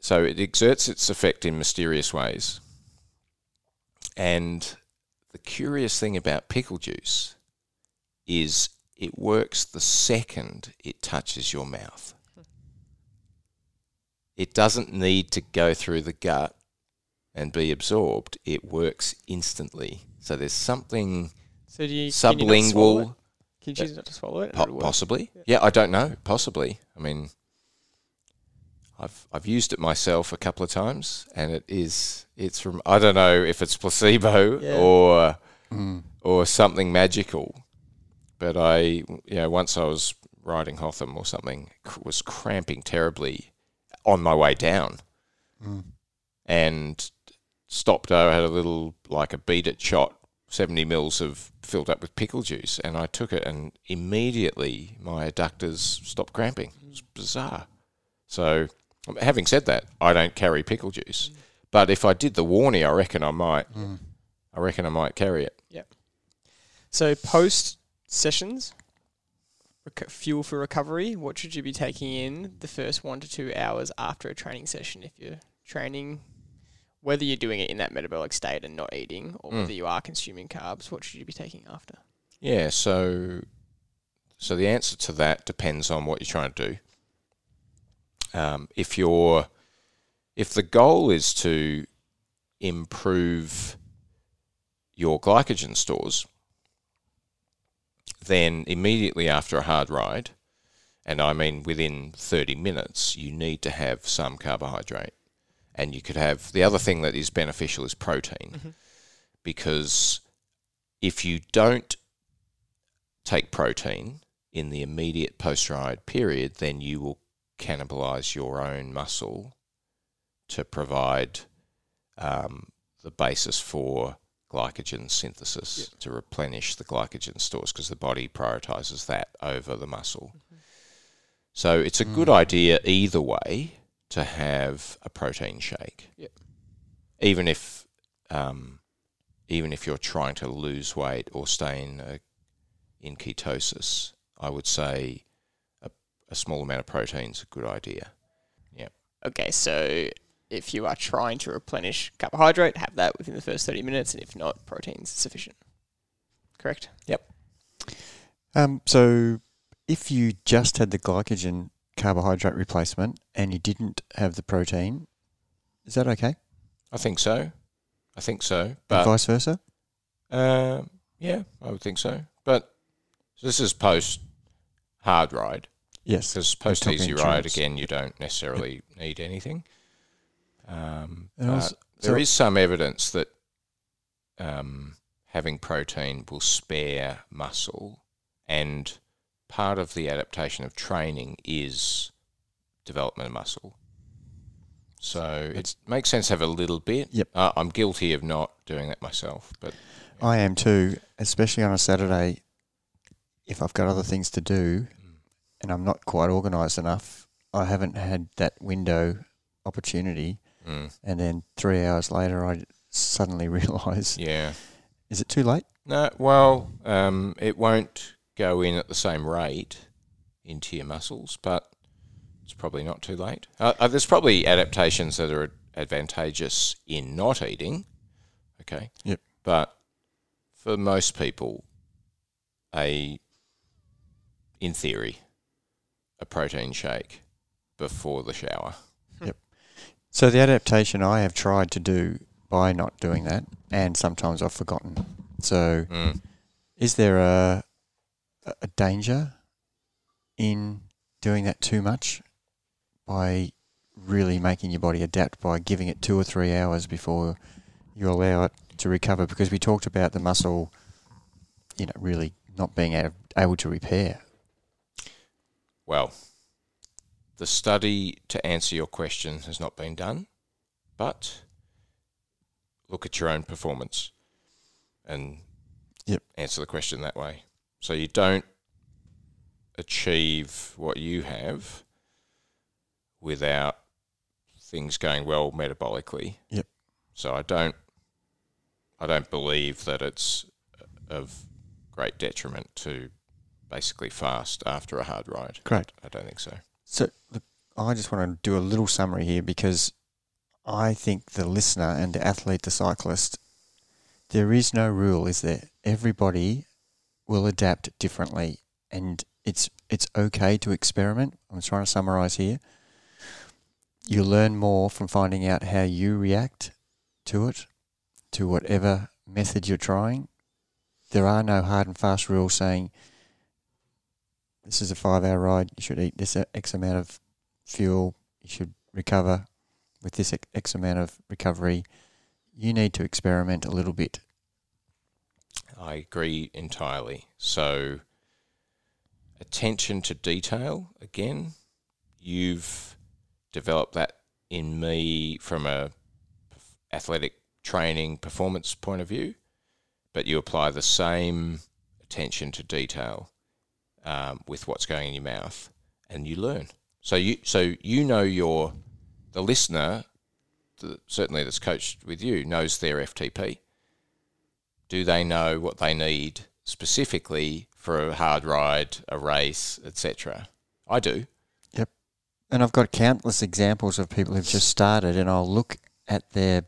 so it exerts its effect in mysterious ways. And the curious thing about pickle juice is it works the second it touches your mouth. It doesn't need to go through the gut and be absorbed. It works instantly. So there's something So do you can you not swallow it? sublingual Can you choose not to swallow it? Po- possibly. Yeah. I don't know. Possibly. I mean, I've I've used it myself a couple of times, and it is it's from I don't know if it's placebo Yeah. or Mm. or something magical, but I you know once I was riding Hotham or something was cramping terribly on my way down, Mm. and stopped over, had a little like a beat it shot, seventy mils of filled up with pickle juice, and I took it, and immediately my adductors stopped cramping. It was bizarre. So, having said that, I don't carry pickle juice, but if I did the Warney, I reckon I might. I reckon I might carry it. Yeah. So post sessions, reco- fuel for recovery. What should you be taking in the first one to two hours after a training session? If you're training, whether you're doing it in that metabolic state and not eating, or Mm. whether you are consuming carbs, what should you be taking after? Yeah, so so the answer to that depends on what you're trying to do. Um, if you're if the goal is to improve your glycogen stores, then immediately after a hard ride, and I mean within 30 minutes, you need to have some carbohydrate. And you could have the other thing that is beneficial is protein, Mhm. because if you don't take protein in the immediate post ride period, then you will cannibalize your own muscle to provide um, the basis for glycogen synthesis to replenish the glycogen stores because the body prioritizes that over the muscle. So it's a good Mm. idea either way to have a protein shake. Yep. Even if um, even if you're trying to lose weight or stay in a, in ketosis, I would say a, a small amount of protein is a good idea. Yeah. Okay, so if you are trying to replenish carbohydrate, have that within the first 30 minutes, and if not, protein's sufficient. Correct? Yep. Um, so, if you just had the glycogen carbohydrate replacement and you didn't have the protein, is that okay? I think so. I think so. and But vice versa? Um, yeah, I would think so. But this is post hard ride Yes. because post easy ride again, you don't necessarily need anything. Um, there so- is some evidence that um, having protein will spare muscle, and part of the adaptation of training is development of muscle. So it makes sense to have a little bit. Yep. Uh, I'm guilty of not doing that myself, but I am too, especially on a Saturday. If I've got other things to do and I'm not quite organised enough, I haven't had that window opportunity. Mm, And then three hours later, I suddenly realise, yeah. is it too late? No, well, um, it won't go in at the same rate into your muscles, but it's probably not too late. Uh, uh, there's probably adaptations that are advantageous in not eating. Okay. Yep. But for most people, a in theory, a protein shake before the shower. So the adaptation I have tried to do by not doing that, and sometimes I've forgotten. So Mm. is there a a danger in doing that too much by really making your body adapt by giving it two or three hours before you allow it to recover? Because we talked about the muscle, you know, really not being able, able to repair. Well, the study to answer your question has not been done, but look at your own performance and Yep. answer the question that way. So you don't achieve what you have without things going well metabolically. Yep. So I don't I don't believe that it's of great detriment to basically fast after a hard ride. Great. I don't think so. So look, I just want to do a little summary here because I think the listener and the athlete, the cyclist, there is no rule, is there? Everybody will adapt differently, and it's it's okay to experiment. I'm trying to summarize here. You learn more from finding out how you react to it, to whatever method you're trying. There are no hard and fast rules saying this is a five hour ride, you should eat this X amount of fuel, you should recover with this X- amount of recovery. You need to experiment a little bit. I agree entirely. So, attention to detail again. You've developed that in me from a athletic training performance point of view, but you apply the same attention to detail um, with what's going in your mouth, and you learn. So you so you know your the listener, the, certainly that's coached with you, knows their FTP. Do they know what they need specifically for a hard ride, a race, etc.? I do. Yep. And I've got countless examples of people who've just started, and I'll look at their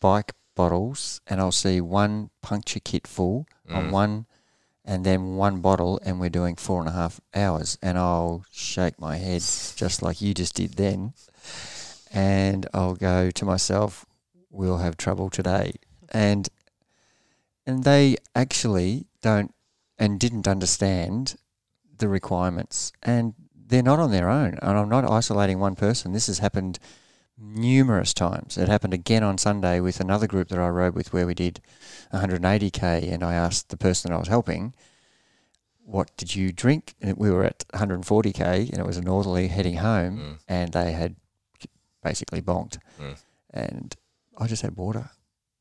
bike bottles and I'll see one puncture kit full on Mm. one and then one bottle, and we're doing four and a half hours. And I'll shake my head just like you just did then. And I'll go to myself, we'll have trouble today. And and they actually don't and didn't understand the requirements. And they're not on their own. And I'm not isolating one person. This has happened numerous times. It happened again on Sunday with another group that I rode with where we did 180k. And I asked the person I was helping, What did you drink? And we were at 140k and it was a northerly heading home Mm. and they had basically bonked. Mm. And I just had water.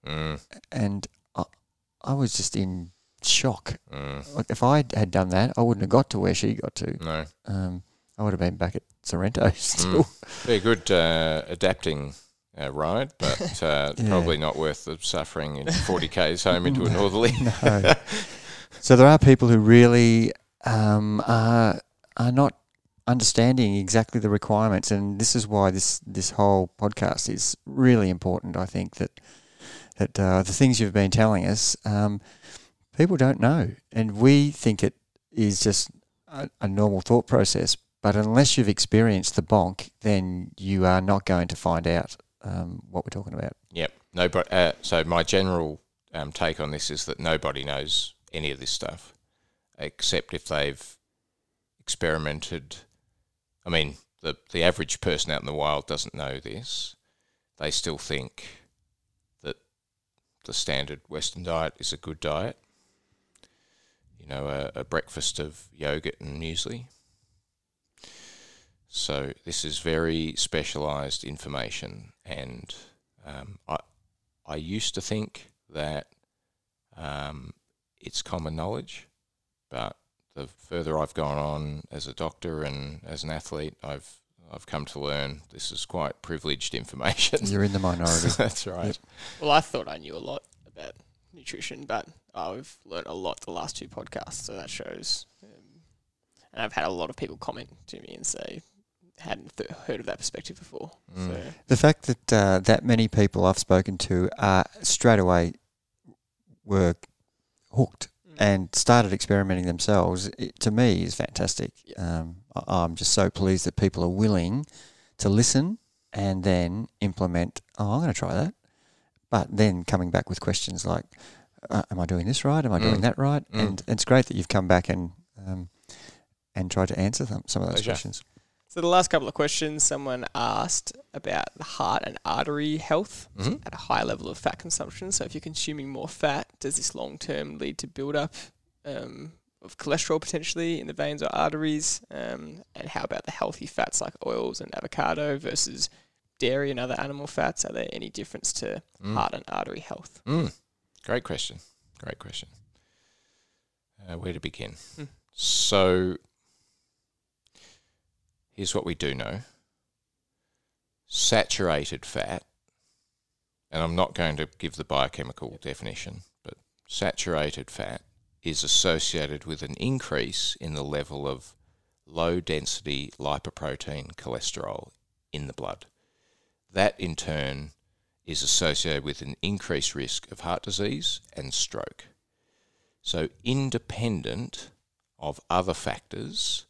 Mm, And I, I was just in shock. mm, Like if I had done that, I wouldn't have got to where she got to. no. Um, I would have been back at Sorrento still. Be a good uh, adapting uh, ride, but uh, Yeah. probably not worth the suffering in 40 k's home into a northerly. No. so there are people who really um, are are not understanding exactly the requirements, and this is why this this whole podcast is really important. I think that that uh, the things you've been telling us, um, people don't know, and we think it is just a, a normal thought process. But unless you've experienced the bonk, then you are not going to find out um, what we're talking about. Yep. No, but uh, so my general um, take on this is that nobody knows any of this stuff, except if they've experimented. I mean, the the average person out in the wild doesn't know this. They still think that the standard Western diet is a good diet. You know, a, a breakfast of yogurt and muesli. So this is very specialised information, and um, I I used to think that um, it's common knowledge, but the further I've gone on as a doctor and as an athlete, I've I've come to learn this is quite privileged information. You're in the minority. That's right. Well, I thought I knew a lot about nutrition, but I've learned a lot the last two podcasts, so that shows. Um, and I've had a lot of people comment to me and say hadn't th- heard of that perspective before. Mm. So The fact that uh, that many people I've spoken to are straight away were hooked mm. and started experimenting themselves, it, to me, is fantastic. Um, I, I'm just so pleased that people are willing to listen and then implement. Oh, I'm going to try that, but then coming back with questions like, uh, "Am I doing this right? Am I doing Mm. that right?" Mm. And it's great that you've come back and um, and tried to answer them, some of those Pleasure. questions. So the last couple of questions, someone asked about the heart and artery health Mhm. at a high level of fat consumption. So if you're consuming more fat, does this long term lead to build-up um, of cholesterol potentially in the veins or arteries? Um, and how about the healthy fats like oils and avocado versus dairy and other animal fats? Are there any difference to Mm. heart and artery health? Mm. Great question. Great question. Uh, where to begin? Hmm. So, here's what we do know saturated fat, and I'm not going to give the biochemical definition, but saturated fat is associated with an increase in the level of low density lipoprotein cholesterol in the blood. That in turn is associated with an increased risk of heart disease and stroke. So, independent of other factors,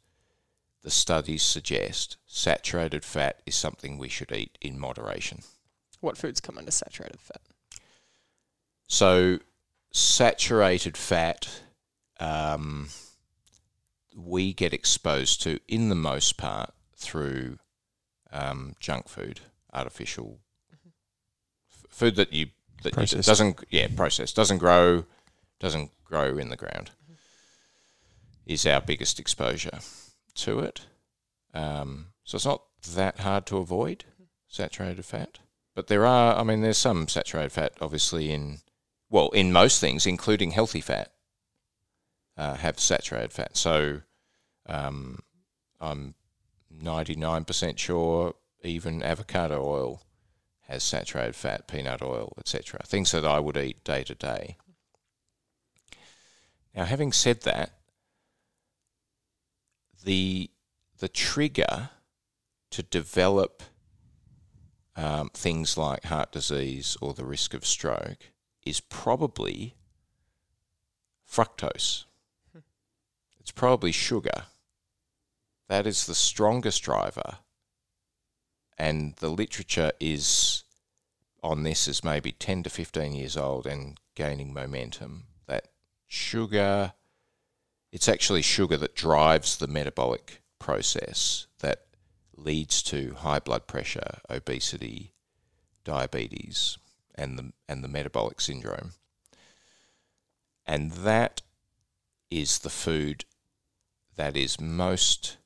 the studies suggest saturated fat is something we should eat in moderation. What foods come under saturated fat? So, saturated fat, um, we get exposed to, in the most part, through um, junk food, artificial f- food that you that you, Processed. doesn't yeah processed doesn't grow doesn't grow in the ground is our biggest exposure to it. Um, so it's not that hard to avoid saturated fat, but there are. I mean, there's some saturated fat, obviously, in well, in most things, including healthy fat, uh, have saturated fat. So, um, I'm 99% sure even avocado oil has saturated fat, peanut oil, etc. Things that I would eat day to day. Now, having said that, the the trigger to develop um, things like heart disease or the risk of stroke is probably fructose. It's probably sugar. That is the strongest driver. And the literature is on this is maybe 10 to 15 years old and gaining momentum. That sugar, it's actually sugar that drives the metabolic process that leads to high blood pressure, obesity, diabetes, and the and the metabolic syndrome. And that is the food that is most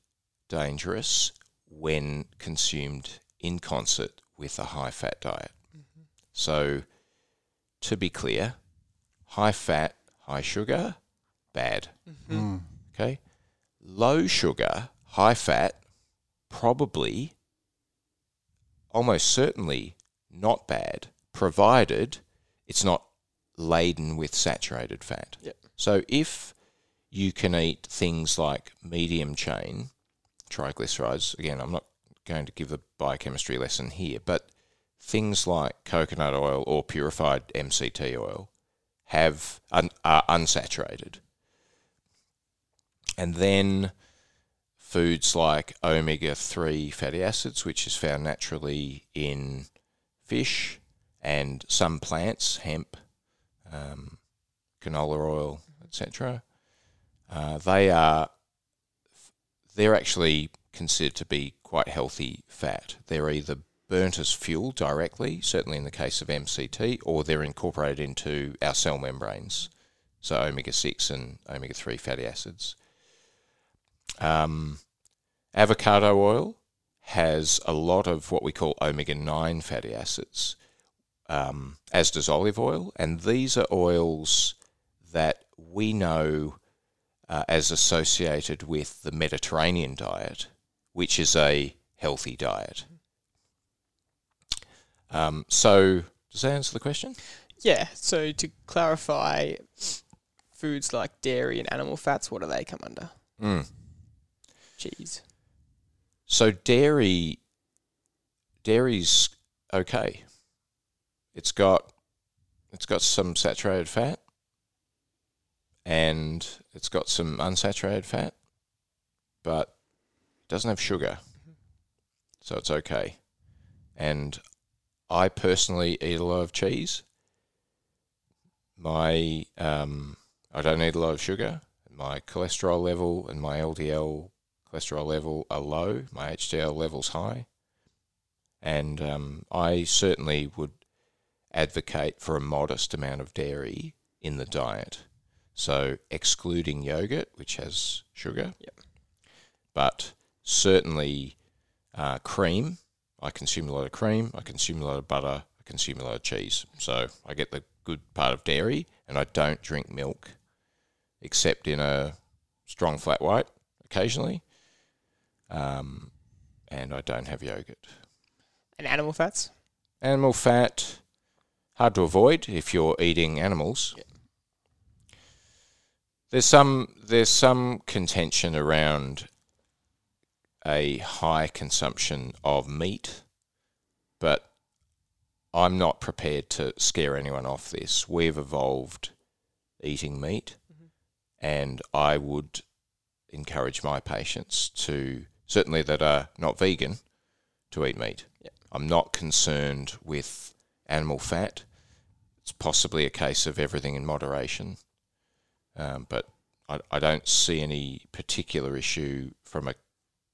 dangerous when consumed in concert with a high fat diet. Mm-hmm. So, to be clear, high fat, high sugar, bad. Mm-hmm. Mm. Okay? Low sugar, high fat, probably, almost certainly not bad, provided it's not laden with saturated fat. Yep. So if you can eat things like medium chain triglycerides, again, I'm not going to give a biochemistry lesson here, but things like coconut oil or purified MCT oil have un, are unsaturated. And then foods like omega 3 fatty acids, which is found naturally in fish, and some plants, hemp, um, canola oil, etc. Uh, they are they're actually considered to be quite healthy fat. They're either burnt as fuel directly, certainly in the case of MCT, or they're incorporated into our cell membranes, so omega six and omega three fatty acids. Um, avocado oil has a lot of what we call omega nine fatty acids um, as does olive oil. And these are oils that we know uh, as associated with the Mediterranean diet, which is a healthy diet. Um, so, does that answer the question? Yeah. So, to clarify, foods like dairy and animal fats, what do they come under? Mm. Cheese. So, dairy, dairy's okay. It's got it's got some saturated fat and it's got some unsaturated fat, but it doesn't have sugar. So it's okay. And I personally eat a lot of cheese. My um, I don't eat a lot of sugar. My cholesterol level and my LDL cholesterol level are low. My HDL level's high, and um, I certainly would advocate for a modest amount of dairy in the diet. So excluding yogurt, which has sugar. Yep. But certainly uh, cream. I consume a lot of cream. I consume a lot of butter. I consume a lot of cheese. So I get the good part of dairy, and I don't drink milk, except in a strong flat white occasionally. Um, and I don't have yogurt. And animal fats? Animal fat hard to avoid if you're eating animals. Yeah. There's some there's some contention around a high consumption of meat, but I'm not prepared to scare anyone off this. We've evolved eating meat, mm-hmm. and I would encourage my patients to certainly that are not vegan to eat meat. Yeah. I'm not concerned with animal fat. It's possibly a case of everything in moderation, um, but I, I don't see any particular issue from a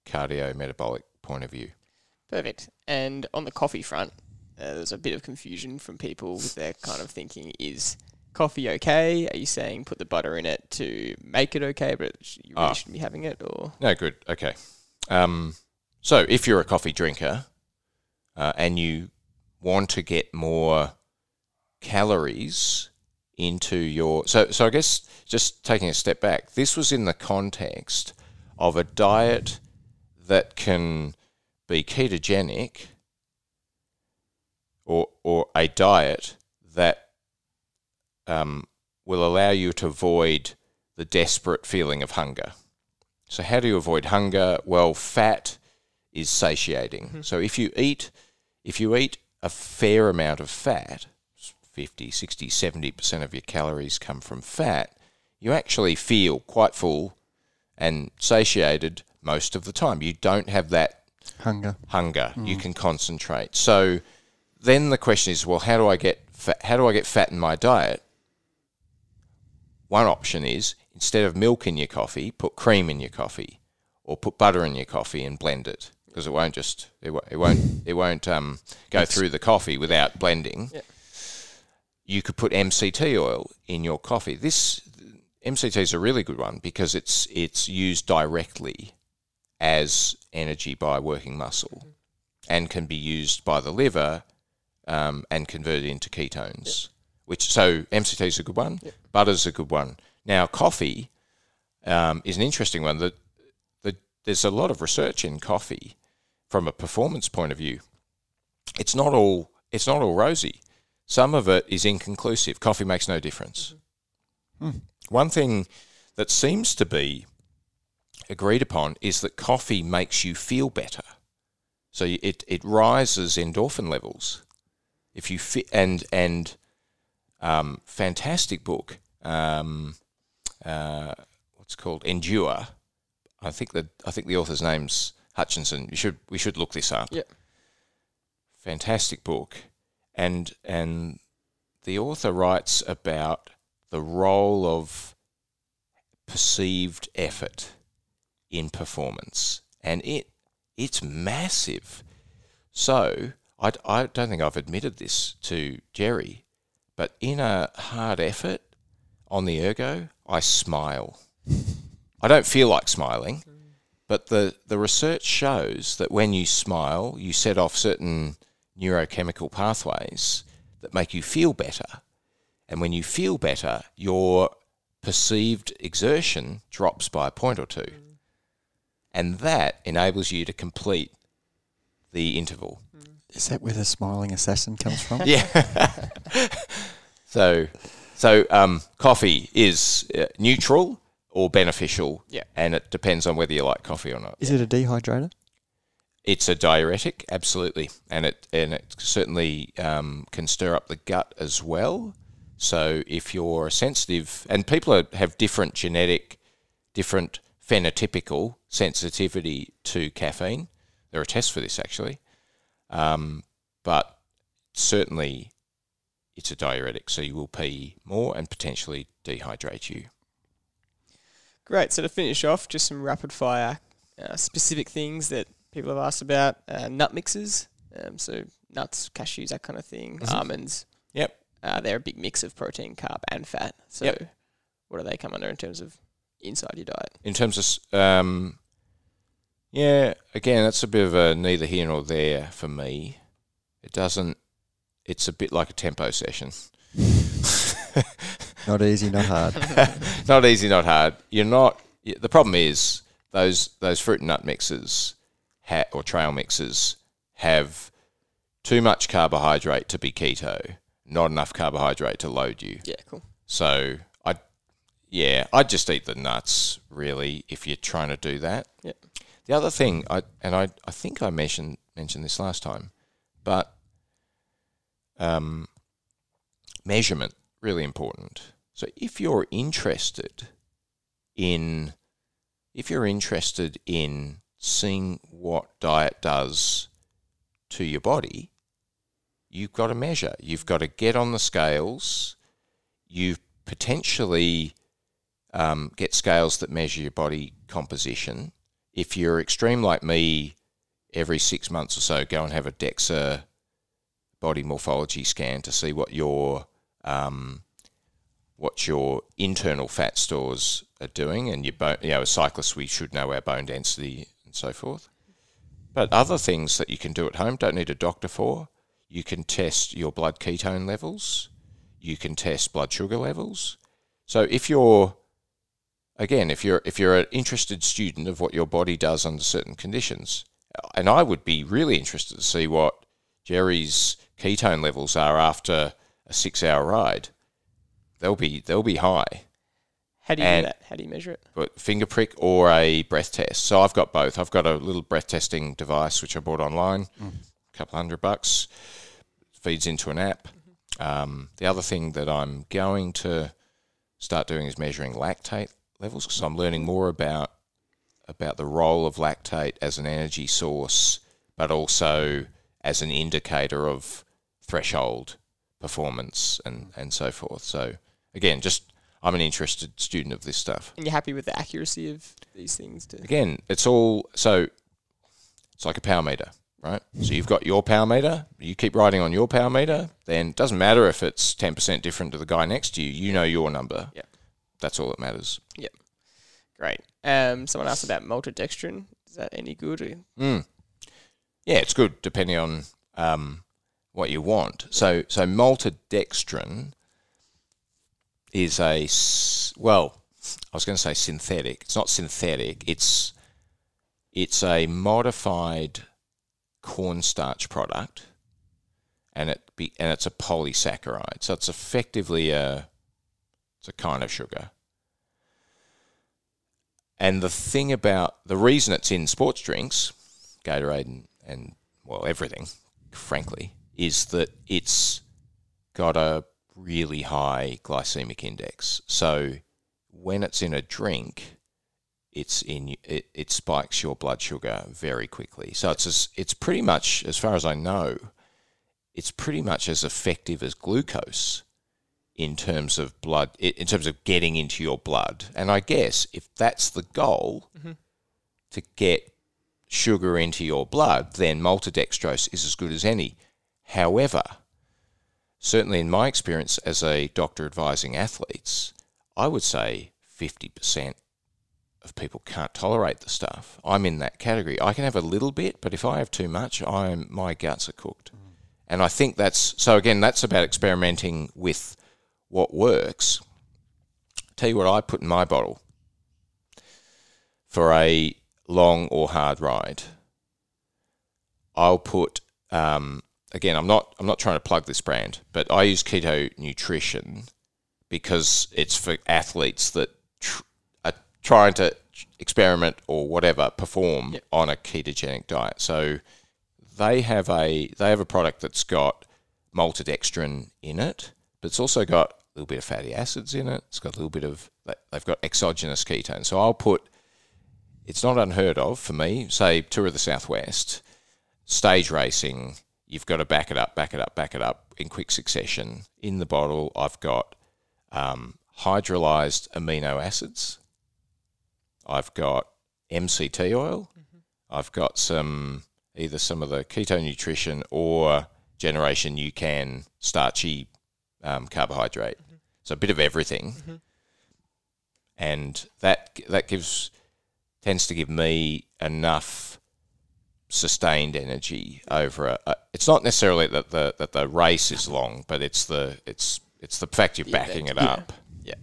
cardiometabolic point of view. Perfect. And on the coffee front, uh, there's a bit of confusion from people with their kind of thinking is coffee okay? Are you saying put the butter in it to make it okay, but you really ah. shouldn't be having it? Or no, good. Okay. Um, so if you're a coffee drinker uh, and you want to get more calories into your so so I guess just taking a step back, this was in the context of a diet that can be ketogenic or or a diet that um, will allow you to avoid the desperate feeling of hunger. So how do you avoid hunger? Well, fat is satiating. Mm-hmm. So if you eat if you eat a fair amount of fat, 50, 60, 70% of your calories come from fat, you actually feel quite full and satiated most of the time. You don't have that Hunger. hunger. You mm. can concentrate. So then the question is, well, how do I get fat, how do I get fat in my diet? One option is instead of milk in your coffee, put cream in your coffee, or put butter in your coffee and blend it because it won't just it, it won't it won't um, go through the coffee without blending. Yeah. You could put MCT oil in your coffee. This MCT is a really good one because it's it's used directly as energy by working muscle and can be used by the liver um, and converted into ketones. Which so MCT is a good one. Butter's a good one. Now coffee um, is an interesting one. That the, there's a lot of research in coffee from a performance point of view. It's not all it's not all rosy. Some of it is inconclusive. Coffee makes no difference. One thing that seems to be agreed upon is that coffee makes you feel better. So it it rises endorphin levels. If you fi- and and um, fantastic book, um, uh, what's called Endure. I think that I think the author's name's Hutchinson. You should we should look this up. Yep. Fantastic book, and and the author writes about the role of perceived effort in performance, and it it's massive. So I, I don't think I've admitted this to Jerry, but in a hard effort on the ergo, I smile. I don't feel like smiling, but the, the research shows that when you smile, you set off certain neurochemical pathways that make you feel better. And when you feel better, your perceived exertion drops by a point or two. And that enables you to complete the interval. Is that where the smiling assassin comes from? Yeah. so, so um, coffee is uh, neutral or beneficial. Yeah. And it depends on whether you like coffee or not. Is it a dehydrator? It's a diuretic, absolutely, and it and it certainly um, can stir up the gut as well. So if you're sensitive, and people are, have different genetic, different phenotypical sensitivity to caffeine. There are tests for this actually, um, but certainly it's a diuretic, so you will pee more and potentially dehydrate you. Great. So to finish off, just some rapid fire uh, specific things that people have asked about. Uh, nut mixes, um, so nuts, cashews, that kind of thing. Mhm. Almonds. Yep. Uh, they're a big mix of protein, carb, and fat. So Yep. what do they come under in terms of inside your diet? in terms of um, yeah again that's a bit of a neither here nor there for me it doesn't it's a bit like a tempo session Not easy, not hard. not easy not hard you're not the problem is those those fruit and nut mixes ha- or trail mixes have too much carbohydrate to be keto not enough carbohydrate to load you Yeah, cool. so I, yeah, I'd just eat the nuts really if you're trying to do that. Yep. The other thing, I and I, I think I mentioned mentioned this last time, but um, measurement really important. So if you're interested in if you're interested in seeing what diet does to your body, you've got to measure. You've got to get on the scales. You potentially um, get scales that measure your body composition. If you're extreme like me, every six months or so, go and have a DEXA body morphology scan to see what your um, what your internal fat stores are doing, and your bone. You know, as cyclists, we should know our bone density and so forth. But other things that you can do at home don't need a doctor for. you can test your blood ketone levels, you can test blood sugar levels. So if you're again, if you're if you're an interested student of what your body does under certain conditions, and I would be really interested to see what Jerry's ketone levels are after a six-hour ride. They'll be they'll be high. How do you And- do that? How do you measure it? but finger prick or a breath test. So I've got both. I've got a little breath testing device which I bought online, a couple hundred bucks. Feeds into an app. Um, the other thing that I'm going to start doing is measuring lactate levels because I'm learning more about about the role of lactate as an energy source, but also as an indicator of threshold performance and, and so forth. So again, just I'm an interested student of this stuff. And you're happy with the accuracy of these things? To Again, it's all so it's like a power meter, right? So you've got your power meter, you keep riding on your power meter, then it doesn't matter if it's 10% different to the guy next to you, you know your number. Yep. That's all that matters. Yep. Great. Um, someone asked about maltodextrin. Is that any good? Mm. Yeah, it's good depending on um, what you want. So, so maltodextrin is a well, I was going to say synthetic. It's not synthetic. It's it's a modified cornstarch product, and it be and it's a polysaccharide. So it's effectively a it's a kind of sugar. And the thing about the reason it's in sports drinks, Gatorade and, and well everything, frankly, is that it's got a really high glycemic index. So when it's in a drink, it's in it, it spikes your blood sugar very quickly. So it's as, it's pretty much as far as I know, it's pretty much as effective as glucose in terms of blood in terms of getting into your blood. And I guess if that's the goal Mhm. to get sugar into your blood, then maltodextrose is as good as any. However, certainly in my experience as a doctor advising athletes, I would say 50% of people can't tolerate the stuff. I'm in that category. I can have a little bit, but if I have too much, I'm my guts are cooked. And I think that's so again that's about experimenting with what works. Tell you what I put in my bottle for a long or hard ride. I'll put um, again. I'm not. I'm not trying to plug this brand, but I use Keto Nutrition because it's for athletes that tr- are trying to experiment or whatever perform Yep. on a ketogenic diet. So they have a they have a product that's got maltodextrin in it, but it's also got a little bit of fatty acids in it. It's got a little bit of they've got exogenous ketones. So I'll put it's not unheard of for me. Say tour of the southwest, stage racing. You've got to back it up, back it up, back it up in quick succession. In the bottle, I've got um, hydrolyzed amino acids. I've got MCT oil. I've got some either some of the keto nutrition or Generation UCAN starchy um, carbohydrate. So a bit of everything, Mhm. and that that gives tends to give me enough sustained energy over a, a it's not necessarily that the that the race is long but it's the it's it's the fact you're Yeah, backing it yeah. up Yeah.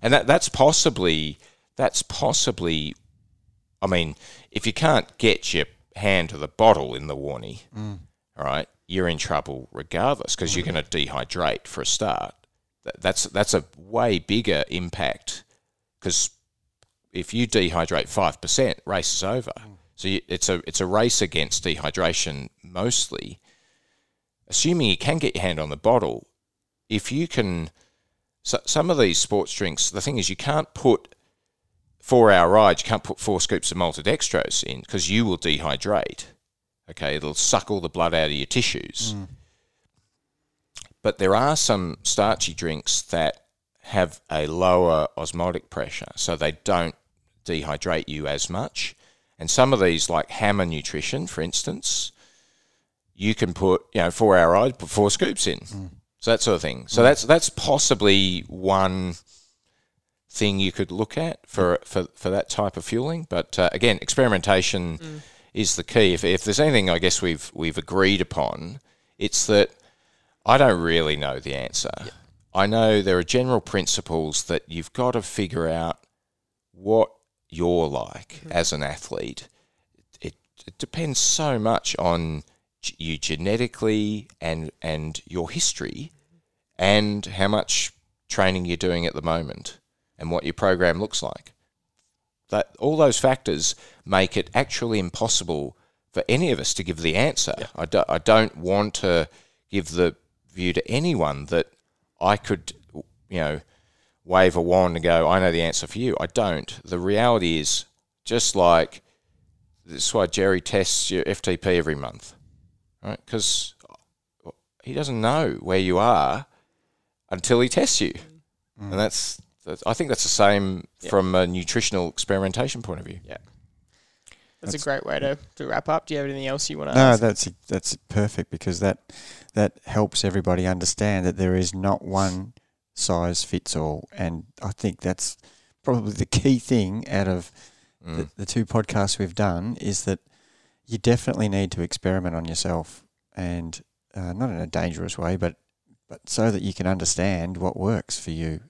and that that's possibly that's possibly i mean if you can't get your hand to the bottle in the Warney Mm. all right you're in trouble regardless because you're going to dehydrate for a start That- that's that's a way bigger impact because if you dehydrate five percent, race is over. So you, it's a it's a race against dehydration mostly. Assuming you can get your hand on the bottle, if you can, so, some of these sports drinks. The thing is, you can't put four hour rides. You can't put four scoops of maltodextrose in because you will dehydrate. Okay, it'll suck all the blood out of your tissues. Mm. But there are some starchy drinks that have a lower osmotic pressure, so they don't dehydrate you as much. And some of these, like Hammer Nutrition, for instance, you can put you know four hour ride, put four scoops in, hmm. so that sort of thing. So hmm. that's that's possibly one thing you could look at for hmm. for, for that type of fueling. But uh, again, experimentation is the key. If, if there's anything, I guess we've we've agreed upon It's that I don't really know the answer. I know there are general principles that you've got to figure out what you're like mm-hmm. as an athlete. It, it depends so much on you genetically and and your history and how much training you're doing at the moment and what your program looks like. That all those factors make it actually impossible for any of us to give the answer. I, do, I don't want to give the view to anyone that I could, you know, wave a wand and go, I know the answer for you. I don't. The reality is just like this is why Jerry tests your FTP every month, right? Because he doesn't know where you are until he tests you, mm. and that's, that's I think that's the same Yeah. from a nutritional experimentation point of view. That's, That's- a great way to, to wrap up. Do you have anything else you want to No, ask? that's that's perfect because that that helps everybody understand that there is not one size fits all, and I think that's probably the key thing out of Mm. the, the two podcasts we've done is that you definitely need to experiment on yourself, and uh, not in a dangerous way, but but so that you can understand what works for you,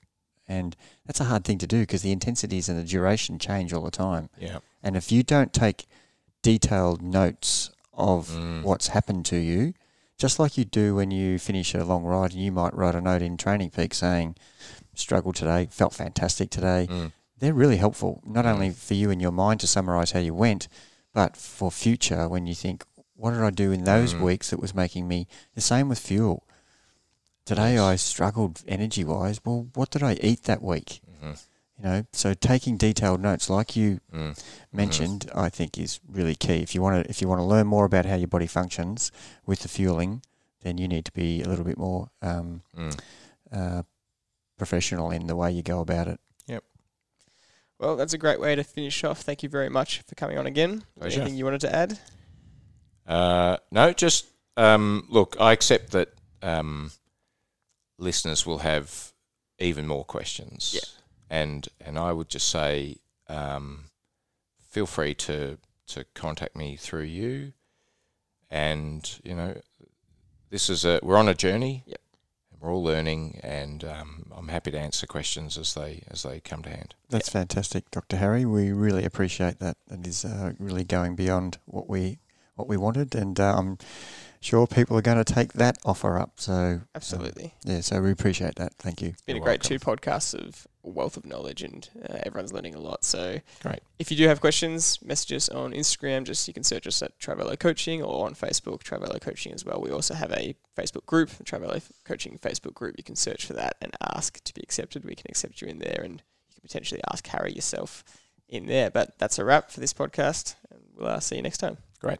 and that's a hard thing to do because the intensities and the duration change all the time. Yeah. And if you don't take detailed notes of Mm. what's happened to you, just like you do when you finish a long ride, and you might write a note in Training Peak saying, struggled today, felt fantastic today. Mm. They're really helpful, not Mm. only for you in your mind to summarize how you went, but for future when you think, what did I do in those Mm. weeks that was making me the same with fuel? Today Yes. I struggled energy wise. Well, what did I eat that week? Mhm. You know, so taking detailed notes like you Mm. mentioned, I think is really key. If you want to, if you want to learn more about how your body functions with the fueling, then you need to be a little bit more um, Mm. uh, professional in the way you go about it. Yep. Well, that's a great way to finish off. Thank you very much for coming on again. Pleasure. Anything you wanted to add? Uh, no, just um, look. I accept that um, listeners will have even more questions. Yeah. And and I would just say, um, feel free to to contact me through you, and you know, this is a we're on a journey. Yep. and We're all learning, and um, I'm happy to answer questions as they as they come to hand. That's fantastic, Dr. Harry. We really appreciate that. That is uh, really going beyond what we what we wanted, and uh, I'm sure people are going to take that offer up. So um, Absolutely. yeah, so we appreciate that. Thank you. It's been You're a great welcome. two podcasts of wealth of knowledge, and uh, everyone's learning a lot. So Great. If you do have questions, message us on Instagram. Just you can search us at Trivelo Coaching or on Facebook, Trivelo Coaching as well. We also have a Facebook group, the Trivelo Coaching Facebook group. You can search for that and ask to be accepted. We can accept you in there, and you can potentially ask Harry yourself in there. But that's a wrap for this podcast, and we'll uh, see you next time. Great.